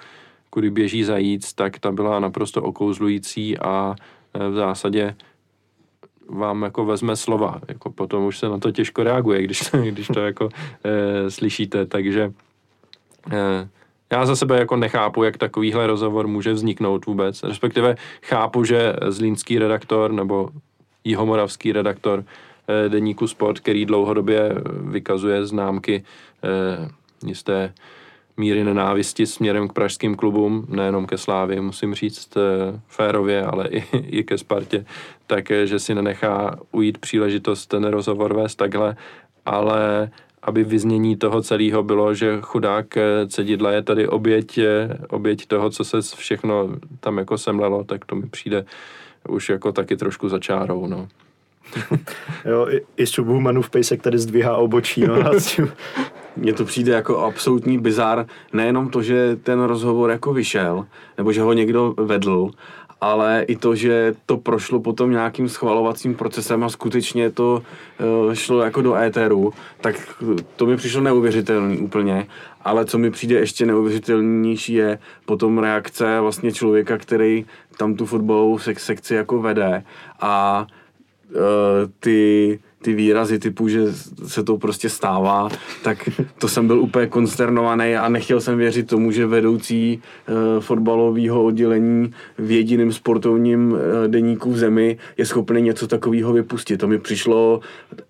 kudy běží zajíc, tak ta byla naprosto okouzlující a v zásadě vám jako vezme slova. Jako potom už se na to těžko reaguje, když to, když to jako e, slyšíte, takže e, já za sebe jako nechápu, jak takovýhle rozhovor může vzniknout vůbec. Respektive chápu, že zlínský redaktor nebo jihomoravský redaktor e, deníku Sport, který dlouhodobě vykazuje známky e, jisté míry nenávisti směrem k pražským klubům, nejenom ke Slávě, musím říct eh, férově, ale i, i ke Spartě, tak eh, že si nenechá ujít příležitost ten rozhovor vést takhle, ale aby vyznění toho celého bylo, že chudák eh, Cedidla je tady oběť, oběť toho, co se všechno tam jako semlelo, tak to mi přijde už jako taky trošku začárou, no. jo, i, i Subhumanův pejsek tady zdvíhá obočí, no, mně to přijde jako absolutní bizar, nejenom to, že ten rozhovor jako vyšel, nebo že ho někdo vedl, ale i to, že to prošlo potom nějakým schvalovacím procesem a skutečně to uh, šlo jako do éteru, tak to mi přišlo neuvěřitelný úplně. Ale co mi přijde ještě neuvěřitelnější je potom reakce vlastně člověka, který tam tu fotbalovou sekci jako vede a uh, ty ty výrazy typu, že se to prostě stává, tak to jsem byl úplně konsternovaný a nechtěl jsem věřit tomu, že vedoucí uh, fotbalového oddělení v jediném sportovním uh, deníku v zemi je schopný něco takového vypustit. To mi přišlo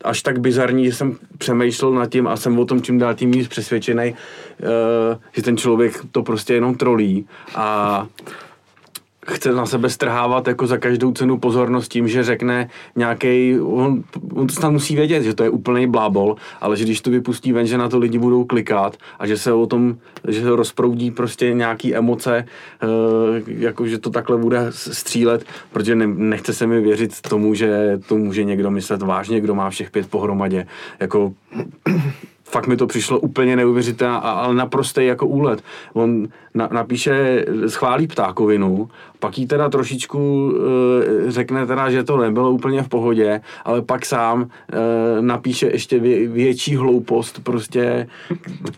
až tak bizarní, že jsem přemýšlel nad tím a jsem o tom čím dál tím víc přesvědčený, uh, že ten člověk to prostě jenom trolí a chce na sebe strhávat jako za každou cenu pozornost tím, že řekne nějaký, on, on to snad musí vědět, že to je úplný blábol, ale že když to vypustí ven, že na to lidi budou klikat a že se o tom, že se rozproudí prostě nějaký emoce, uh, jako že to takhle bude střílet, protože ne, nechce se mi věřit tomu, že to může někdo myslet vážně, kdo má všech pět pohromadě. Jako fakt mi to přišlo úplně neuvěřitelné, ale naprostý jako úlet. On na, napíše, schválí ptákovinu, pak jí teda trošičku e, řekne teda, že to nebylo úplně v pohodě, ale pak sám e, napíše ještě vě, větší hloupost, prostě,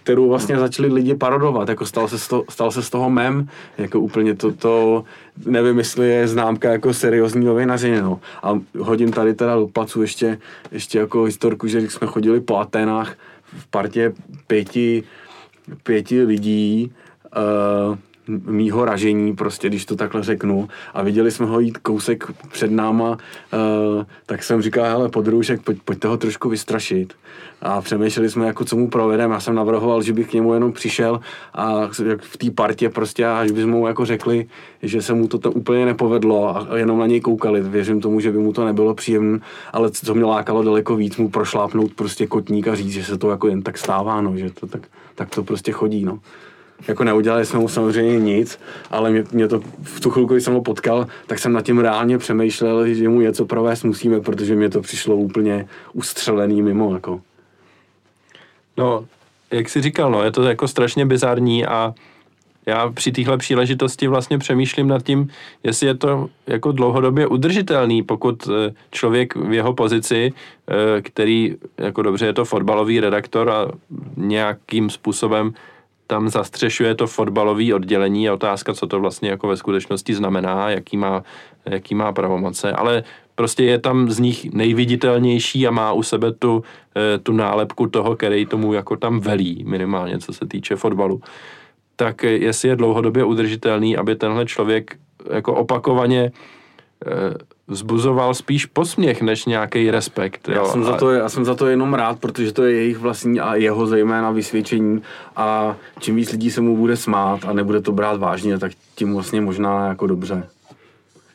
kterou vlastně začali lidi parodovat, jako stal se, toho, stal se z toho mem, jako úplně to, to nevím, jestli je známka jako seriózní novinařiny, no. A hodím tady teda do placu ještě, ještě jako historku, že jsme chodili po Atenách, v partě pěti, pěti lidí uh, mýho ražení, prostě když to takhle řeknu, a viděli jsme ho jít kousek před náma, uh, tak jsem říkal, hele, podroušek, pojď, pojďte ho trošku vystrašit. A přemýšleli jsme, jako co mu provedeme. Já jsem navrhoval, že bych k němu jenom přišel a v té partě prostě, až bychom mu jako řekli, že se mu to tam úplně nepovedlo a jenom na něj koukali. Věřím tomu, že by mu to nebylo příjemné, ale co mě lákalo daleko víc, mu prošlápnout prostě kotník a říct, že se to jako jen tak stává, no, že to tak, tak to prostě chodí, no jako neudělali jsme mu samozřejmě nic, ale mě, mě to v tu chvilku, když jsem ho potkal, tak jsem nad tím reálně přemýšlel, že mu něco provést musíme, protože mě to přišlo úplně ustřelený mimo. Jako. No, jak jsi říkal, no, je to jako strašně bizarní a já při téhle příležitosti vlastně přemýšlím nad tím, jestli je to jako dlouhodobě udržitelný, pokud eh, člověk v jeho pozici, eh, který, jako dobře, je to fotbalový redaktor a nějakým způsobem tam zastřešuje to fotbalové oddělení a otázka, co to vlastně jako ve skutečnosti znamená, jaký má, jaký má pravomoce, ale prostě je tam z nich nejviditelnější a má u sebe tu, eh, tu nálepku toho, který tomu jako tam velí, minimálně co se týče fotbalu. Tak jestli je dlouhodobě udržitelný, aby tenhle člověk jako opakovaně eh, vzbuzoval spíš posměch, než nějaký respekt. Jo. Já, jsem za to, já jsem za to jenom rád, protože to je jejich vlastní a jeho zejména vysvědčení a čím víc lidí se mu bude smát a nebude to brát vážně, tak tím vlastně možná jako dobře.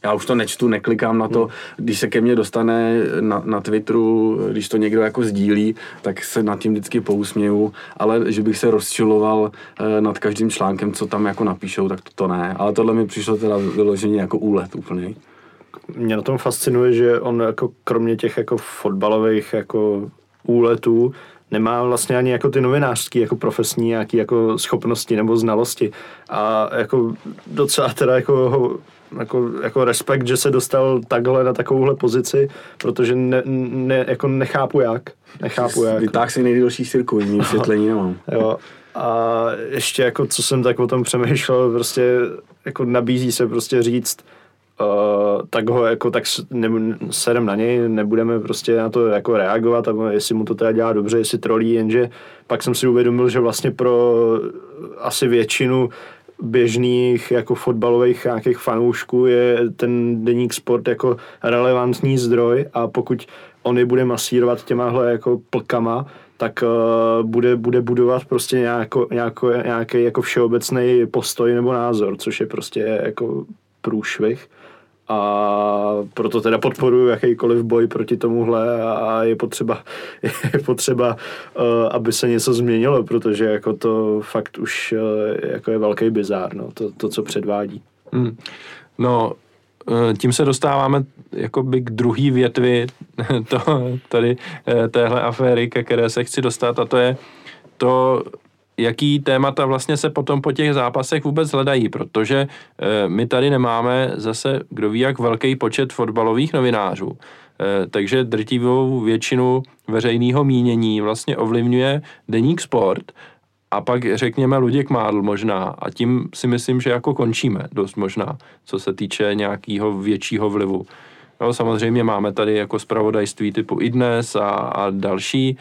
Já už to nečtu, neklikám na to, hmm. když se ke mně dostane na, na Twitteru, když to někdo jako sdílí, tak se nad tím vždycky pousměju, ale že bych se rozčiloval eh, nad každým článkem, co tam jako napíšou, tak to, to ne. Ale tohle mi přišlo teda vyloženě jako úlet úplný mě na tom fascinuje, že on jako kromě těch jako fotbalových jako úletů nemá vlastně ani jako ty novinářský, jako profesní nějaký jako schopnosti nebo znalosti. A jako docela teda jako jako, jako respekt, že se dostal takhle na takovouhle pozici, protože ne, ne, jako nechápu jak. Nechápu jak. Vytáh si nejdůležší sirku, jiný vysvětlení nemám. Jo. A ještě jako, co jsem tak o tom přemýšlel, prostě jako nabízí se prostě říct, Uh, tak ho jako tak ne, serem na něj, nebudeme prostě na to jako reagovat, a jestli mu to teda dělá dobře, jestli trolí, jenže pak jsem si uvědomil, že vlastně pro asi většinu běžných jako fotbalových nějakých fanoušků je ten deník sport jako relevantní zdroj a pokud on je bude masírovat těmahle jako plkama, tak uh, bude, bude budovat prostě nějako, nějako, nějaký jako všeobecný postoj nebo názor, což je prostě jako průšvih a proto teda podporuji jakýkoliv boj proti tomuhle a je potřeba, je potřeba uh, aby se něco změnilo, protože jako to fakt už uh, jako je velký bizár, no, to, to co předvádí. Hmm. No, eh, tím se dostáváme jakoby k druhý větvi to, tady téhle aféry, ke které se chci dostat a to je to jaký témata vlastně se potom po těch zápasech vůbec hledají, protože e, my tady nemáme zase, kdo ví, jak velký počet fotbalových novinářů. E, takže drtivou většinu veřejného mínění vlastně ovlivňuje deník sport a pak řekněme Luděk Mádl možná a tím si myslím, že jako končíme dost možná, co se týče nějakého většího vlivu. Jo, samozřejmě máme tady jako zpravodajství typu iDnes a, a další,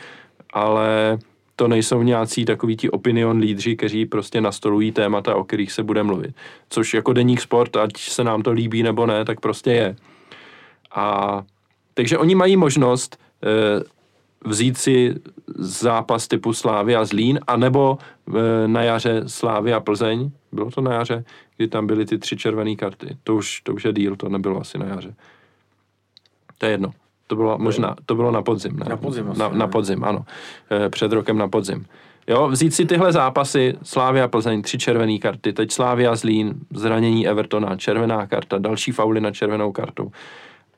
ale to nejsou nějací takový ti opinion lídři, kteří prostě nastolují témata, o kterých se bude mluvit. Což jako deník sport, ať se nám to líbí nebo ne, tak prostě je. A takže oni mají možnost e, vzít si zápas typu Slávy a Zlín, anebo e, na jaře Slávy a Plzeň, bylo to na jaře, kdy tam byly ty tři červené karty. To už, to už je díl, to nebylo asi na jaře. To je jedno. To bylo možná, to bylo na podzim. Ne? Na podzim asi, na, na podzim, ano. E, před rokem na podzim. Jo, vzít si tyhle zápasy, Slávia Plzeň, tři červené karty, teď Slávia Zlín, zranění Evertona, červená karta, další fauly na červenou kartu.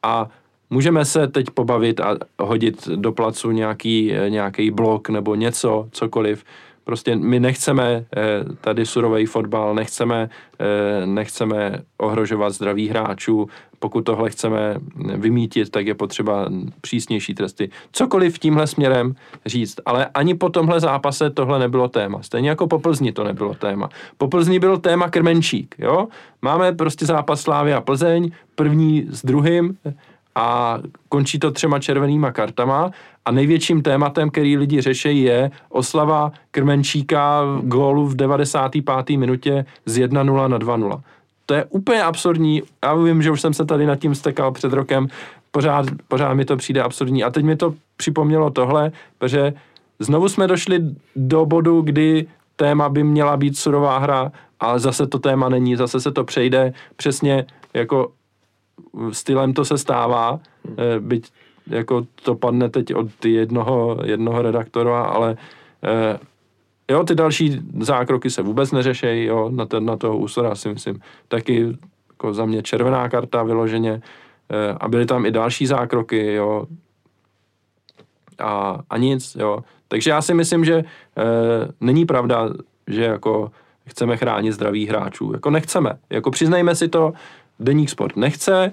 A můžeme se teď pobavit a hodit do placu nějaký, eh, nějaký blok nebo něco, cokoliv. Prostě my nechceme eh, tady surový fotbal, nechceme, eh, nechceme ohrožovat zdraví hráčů. Pokud tohle chceme vymítit, tak je potřeba přísnější tresty. Cokoliv tímhle směrem říct, ale ani po tomhle zápase tohle nebylo téma. Stejně jako po Plzni to nebylo téma. Po Plzni byl téma Krmenčík, jo? Máme prostě zápas Slávy a Plzeň, první s druhým, a končí to třema červenýma kartama a největším tématem, který lidi řeší, je oslava Krmenčíka gólu v 95. minutě z 1-0 na 2-0. To je úplně absurdní. Já vím, že už jsem se tady nad tím stekal před rokem. Pořád, pořád mi to přijde absurdní. A teď mi to připomnělo tohle, protože znovu jsme došli do bodu, kdy téma by měla být surová hra, ale zase to téma není, zase se to přejde přesně jako stylem to se stává, eh, byť jako to padne teď od jednoho, jednoho redaktora, ale eh, jo, ty další zákroky se vůbec neřešejí, jo, na, ten, na toho úsora si myslím, taky jako za mě červená karta vyloženě eh, a byly tam i další zákroky, jo, a, a nic, jo. Takže já si myslím, že e, není pravda, že jako chceme chránit zdraví hráčů. Jako nechceme. Jako přiznejme si to, Deník Sport nechce,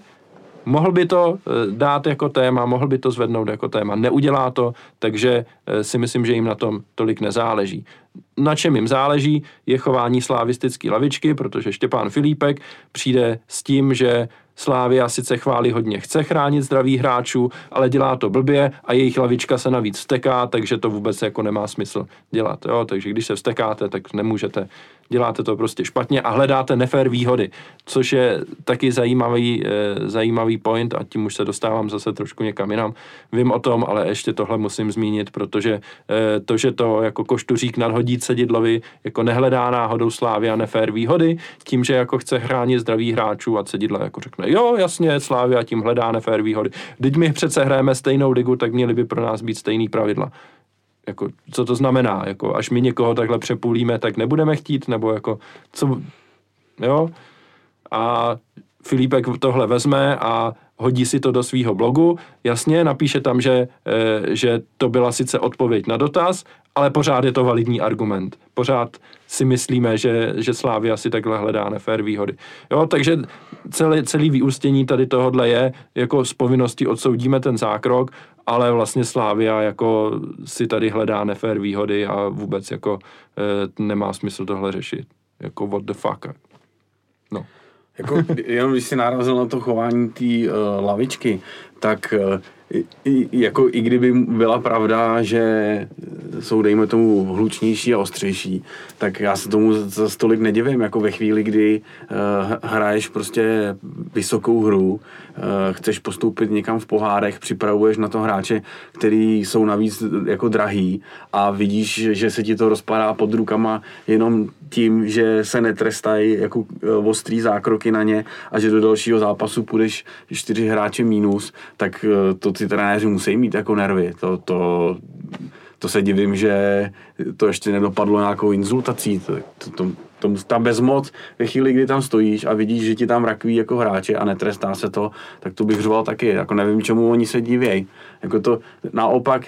mohl by to eh, dát jako téma, mohl by to zvednout jako téma, neudělá to, takže eh, si myslím, že jim na tom tolik nezáleží. Na čem jim záleží, je chování slávistické lavičky, protože Štěpán Filipek přijde s tím, že Slávia sice chválí hodně, chce chránit zdraví hráčů, ale dělá to blbě a jejich lavička se navíc vsteká, takže to vůbec jako nemá smysl dělat. Jo? Takže když se vstekáte, tak nemůžete, děláte to prostě špatně a hledáte nefér výhody, což je taky zajímavý, eh, zajímavý point a tím už se dostávám zase trošku někam jinam. Vím o tom, ale ještě tohle musím zmínit, protože eh, to, že to jako koštuřík nadhodí Cedidlovi, jako nehledá náhodou Slávia nefér výhody, tím, že jako chce chránit zdraví hráčů a Cedidla jako řekne, jo, jasně, Slávia tím hledá nefér výhody. Teď my přece hrajeme stejnou ligu, tak měly by pro nás být stejný pravidla. Jako, co to znamená? Jako, až my někoho takhle přepůlíme, tak nebudeme chtít, nebo jako, co, jo? A Filipek tohle vezme a hodí si to do svého blogu, jasně, napíše tam, že, e, že to byla sice odpověď na dotaz, ale pořád je to validní argument. Pořád si myslíme, že, že Slávia si takhle hledá nefér výhody. Jo, takže celý, celý vyústění tady tohohle je, jako z povinnosti odsoudíme ten zákrok, ale vlastně Slávia jako si tady hledá nefér výhody a vůbec jako e, nemá smysl tohle řešit. Jako what the fuck. Jako, jenom když si narazil na to chování té uh, lavičky, tak uh, i, jako i kdyby byla pravda, že jsou, dejme tomu, hlučnější a ostřejší, tak já se tomu za stolik nedivím, jako ve chvíli, kdy uh, hraješ prostě vysokou hru, uh, chceš postoupit někam v pohárech, připravuješ na to hráče, který jsou navíc jako drahý a vidíš, že se ti to rozpadá pod rukama jenom tím, že se netrestají jako ostrý zákroky na ně a že do dalšího zápasu půjdeš čtyři hráče mínus, tak uh, to ty trenéři musí mít jako nervy. To, to, to se divím, že to ještě nedopadlo nějakou insultací. To, to, to, to, ta bezmoc, ve chvíli, kdy tam stojíš a vidíš, že ti tam rakví jako hráče a netrestá se to, tak to bych řval taky. Jako nevím, čemu oni se divějí. Jako to, naopak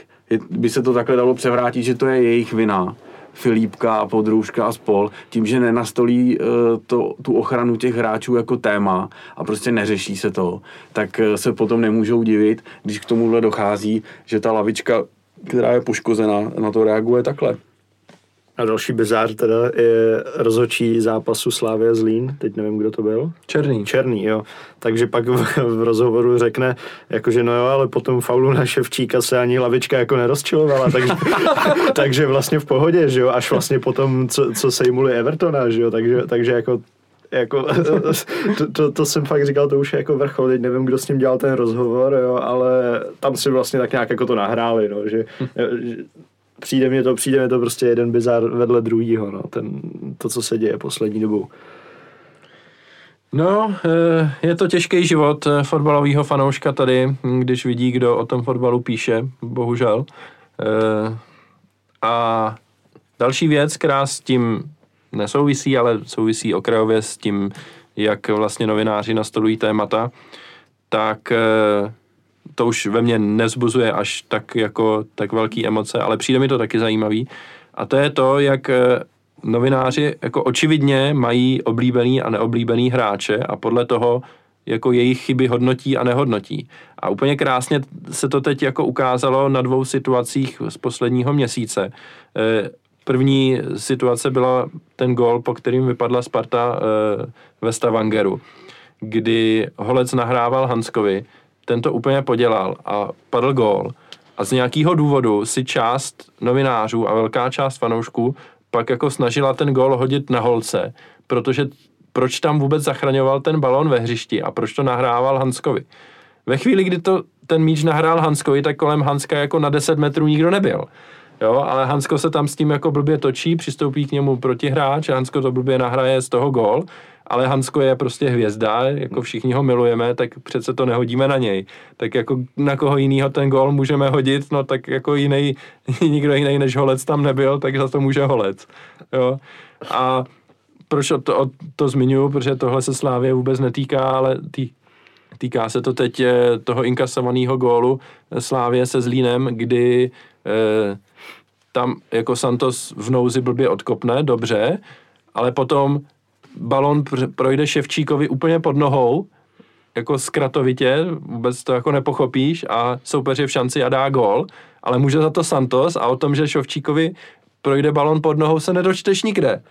by se to takhle dalo převrátit, že to je jejich vina. Filipka, Podrouška a spol, tím, že nenastolí uh, to, tu ochranu těch hráčů jako téma a prostě neřeší se to, tak uh, se potom nemůžou divit, když k tomuhle dochází, že ta lavička, která je poškozená, na to reaguje takhle. A další bizár teda je rozhodčí zápasu Slávě Zlín, teď nevím, kdo to byl. Černý. Černý, jo. Takže pak v, v rozhovoru řekne, jakože no jo, ale potom faulu na Ševčíka se ani lavička jako nerozčilovala, takže, takže vlastně v pohodě, že jo, až vlastně potom, co, co sejmuli Evertona, že jo, takže, takže jako jako, to, to, to, jsem fakt říkal, to už je jako vrchol, teď nevím, kdo s ním dělal ten rozhovor, jo, ale tam si vlastně tak nějak jako to nahráli, no, že, že přijde mi to, přijde mi to prostě jeden bizar vedle druhýho, no, ten, to, co se děje poslední dobou. No, eh, je to těžký život eh, fotbalového fanouška tady, když vidí, kdo o tom fotbalu píše, bohužel. Eh, a další věc, která s tím nesouvisí, ale souvisí okrajově s tím, jak vlastně novináři nastolují témata, tak to už ve mně nezbuzuje až tak jako tak velký emoce, ale přijde mi to taky zajímavý. A to je to, jak eh, novináři jako očividně mají oblíbený a neoblíbený hráče a podle toho jako jejich chyby hodnotí a nehodnotí. A úplně krásně se to teď jako ukázalo na dvou situacích z posledního měsíce. Eh, první situace byla ten gol, po kterým vypadla Sparta eh, ve Stavangeru, kdy Holec nahrával Hanskovi, ten to úplně podělal a padl gól. A z nějakého důvodu si část novinářů a velká část fanoušků pak jako snažila ten gól hodit na holce, protože proč tam vůbec zachraňoval ten balon ve hřišti a proč to nahrával Hanskovi. Ve chvíli, kdy to ten míč nahrál Hanskovi, tak kolem Hanska jako na 10 metrů nikdo nebyl. Jo, ale Hansko se tam s tím jako blbě točí, přistoupí k němu protihráč Hansko to blbě nahraje z toho gól ale Hansko je prostě hvězda, jako všichni ho milujeme, tak přece to nehodíme na něj. Tak jako na koho jiného ten gol můžeme hodit, no tak jako jiný, nikdo jiný než Holec tam nebyl, tak za to může Holec. Jo. A proč to, to, zmiňuji, protože tohle se Slávě vůbec netýká, ale tý, týká se to teď eh, toho inkasovaného gólu Slávě se Zlínem, kdy eh, tam jako Santos v nouzi blbě odkopne, dobře, ale potom balon projde Ševčíkovi úplně pod nohou, jako zkratovitě, vůbec to jako nepochopíš a soupeř je v šanci a dá gol, ale může za to Santos a o tom, že Ševčíkovi projde balon pod nohou, se nedočteš nikde.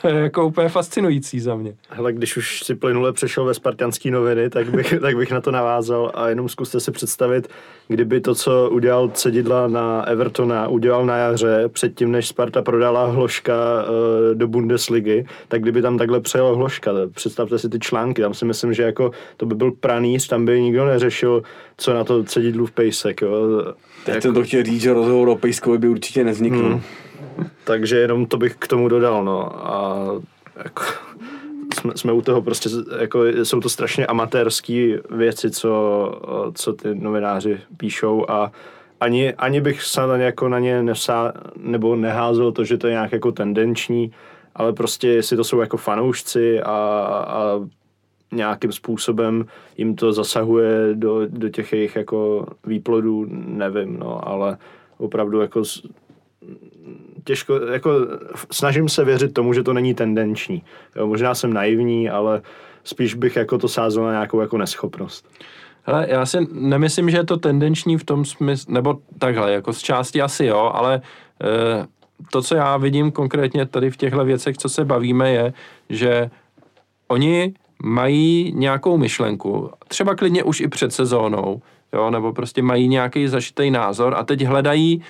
To je jako úplně fascinující za mě. Hele, když už si plynule přešel ve spartianský noviny, tak bych, tak bych na to navázal a jenom zkuste si představit, kdyby to, co udělal Cedidla na Evertona, udělal na jaře, předtím, než Sparta prodala Hloška uh, do Bundesligy, tak kdyby tam takhle přejel Hloška, představte si ty články, tam si myslím, že jako to by byl pranýř, tam by nikdo neřešil, co na to Cedidlu v pejsek. Jo. Teď jako... jsem to chtěl říct, že rozhovor o Pejskovi by určitě nevznikl. Hmm. Takže jenom to bych k tomu dodal, no. A jako, jsme, jsme u toho prostě, jako jsou to strašně amatérské věci, co, co ty novináři píšou a ani, ani bych snad jako na ně nesá, nebo neházel to, že to je nějak jako tendenční, ale prostě jestli to jsou jako fanoušci a, a nějakým způsobem jim to zasahuje do, do těch jejich jako výplodů, nevím, no, ale opravdu jako těžko, jako snažím se věřit tomu, že to není tendenční. Jo, možná jsem naivní, ale spíš bych jako to sázel na nějakou jako neschopnost. Hele, já si nemyslím, že je to tendenční v tom smyslu, nebo takhle, jako z části asi jo, ale e, to, co já vidím konkrétně tady v těchto věcech, co se bavíme, je, že oni mají nějakou myšlenku, třeba klidně už i před sezónou, jo, nebo prostě mají nějaký zašitý názor a teď hledají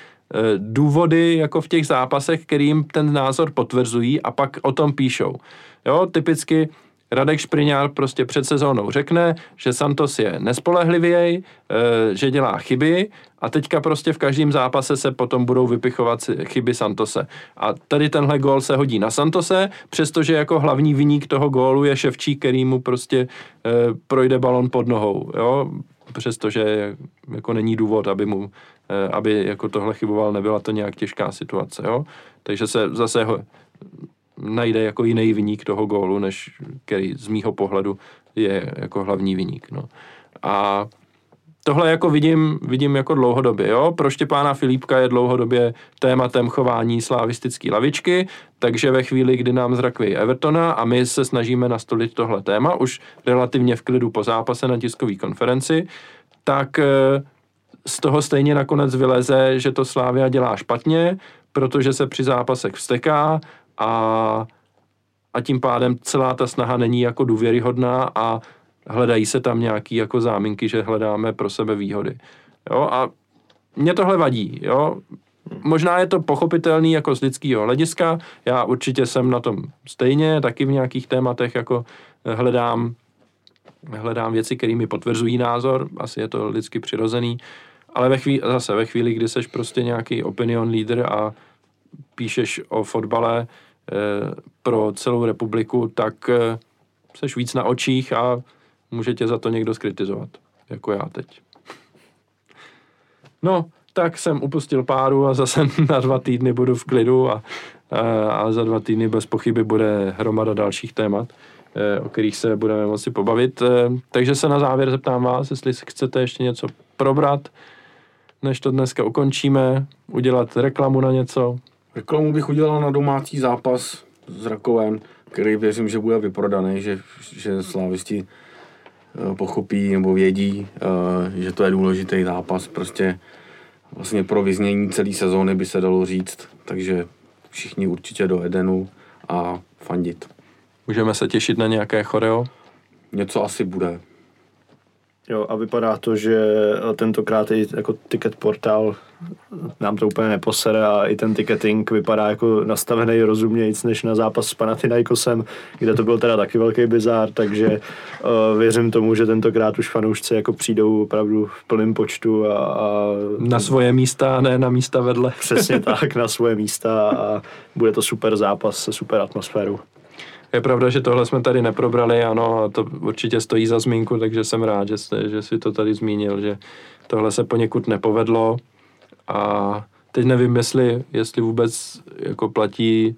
důvody jako v těch zápasech, kterým ten názor potvrzují a pak o tom píšou. Jo, typicky Radek Špriňár prostě před sezónou řekne, že Santos je nespolehlivěj, eh, že dělá chyby a teďka prostě v každém zápase se potom budou vypichovat chyby Santose. A tady tenhle gól se hodí na Santose, přestože jako hlavní viník toho gólu je Ševčík, který mu prostě eh, projde balon pod nohou. Jo? Přestože jako není důvod, aby mu Eh, aby jako tohle chyboval, nebyla to nějak těžká situace, jo. Takže se zase ho najde jako jiný vyník toho gólu, než který z mýho pohledu je jako hlavní vyník, no. A tohle jako vidím, vidím jako dlouhodobě, jo. Pro Štěpána Filipka je dlouhodobě tématem chování slavistické lavičky, takže ve chvíli, kdy nám zrakví Evertona a my se snažíme nastolit tohle téma, už relativně v klidu po zápase na tiskové konferenci, tak eh, z toho stejně nakonec vyleze, že to Slávia dělá špatně, protože se při zápasech vsteká a, a tím pádem celá ta snaha není jako důvěryhodná a hledají se tam nějaký jako záminky, že hledáme pro sebe výhody. Jo, a mě tohle vadí, jo. Možná je to pochopitelný jako z lidského hlediska, já určitě jsem na tom stejně, taky v nějakých tématech jako hledám, hledám věci, které mi potvrzují názor, asi je to lidsky přirozený, ale ve chvíli, zase ve chvíli, kdy seš prostě nějaký opinion leader a píšeš o fotbale e, pro celou republiku, tak e, seš víc na očích a může tě za to někdo skritizovat, jako já teď. No, tak jsem upustil páru a zase na dva týdny budu v klidu a, a, za dva týdny bez pochyby bude hromada dalších témat, e, o kterých se budeme moci pobavit. Takže se na závěr zeptám vás, jestli chcete ještě něco probrat, než to dneska ukončíme, udělat reklamu na něco. Reklamu bych udělal na domácí zápas s Rakovem, který věřím, že bude vyprodaný, že, že slávisti eh, pochopí nebo vědí, že to je důležitý zápas. Prostě vlastně pro vyznění celé sezóny by se dalo říct, takže všichni určitě do Edenu a fandit. Můžeme se těšit na nějaké choreo? Něco asi bude. Jo, a vypadá to, že tentokrát i jako ticket portál nám to úplně neposere a i ten ticketing vypadá jako nastavený rozumnějíc než na zápas s Panathinaikosem, kde to byl teda taky velký bizár, takže uh, věřím tomu, že tentokrát už fanoušci jako přijdou opravdu v plném počtu a, a... Na svoje místa, ne na místa vedle. Přesně tak, na svoje místa a bude to super zápas se super atmosférou. Je pravda, že tohle jsme tady neprobrali, ano, a to určitě stojí za zmínku, takže jsem rád, že, jste, že si to tady zmínil, že tohle se poněkud nepovedlo. A teď nevím, jestli, jestli vůbec jako platí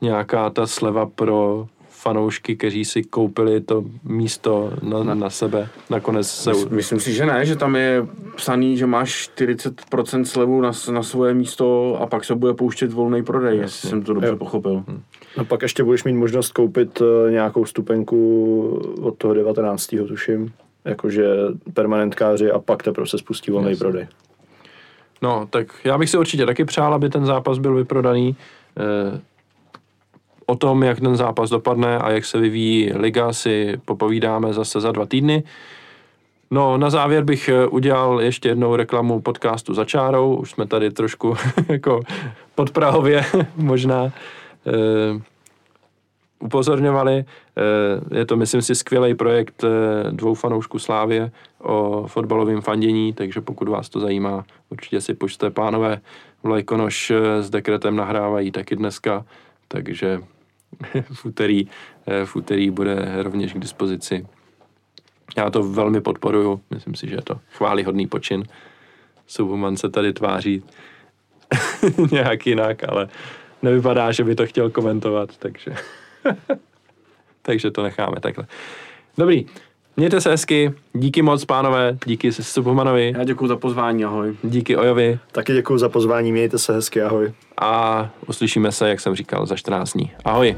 nějaká ta sleva pro fanoušky, kteří si koupili to místo na, na sebe. Nakonec se... Myslím si, že ne, že tam je psaný, že máš 40% slevu na, na svoje místo a pak se bude pouštět volný prodej, jestli jsem to dobře jo. pochopil. Hmm. No pak ještě budeš mít možnost koupit eh, nějakou stupenku od toho 19. tuším, jakože permanentkáři a pak teprve se spustí volný prodej. No, tak já bych si určitě taky přál, aby ten zápas byl vyprodaný. E, o tom, jak ten zápas dopadne a jak se vyvíjí liga, si popovídáme zase za dva týdny. No, na závěr bych eh, udělal ještě jednou reklamu podcastu za čárou. Už jsme tady trošku jako podprahově možná Eh, upozorňovali. Eh, je to, myslím si, skvělý projekt dvou fanoušků Slávě o fotbalovém fandění, takže pokud vás to zajímá, určitě si počte pánové. Vlajkonoš s dekretem nahrávají taky dneska, takže v úterý, v úterý bude rovněž k dispozici. Já to velmi podporuju, myslím si, že je to chválihodný počin. Subhuman se tady tváří nějak jinak, ale nevypadá, že by to chtěl komentovat, takže, takže to necháme takhle. Dobrý, mějte se hezky, díky moc pánové, díky Subhumanovi. Já děkuji za pozvání, ahoj. Díky Ojovi. Taky děkuji za pozvání, mějte se hezky, ahoj. A uslyšíme se, jak jsem říkal, za 14 dní. Ahoj.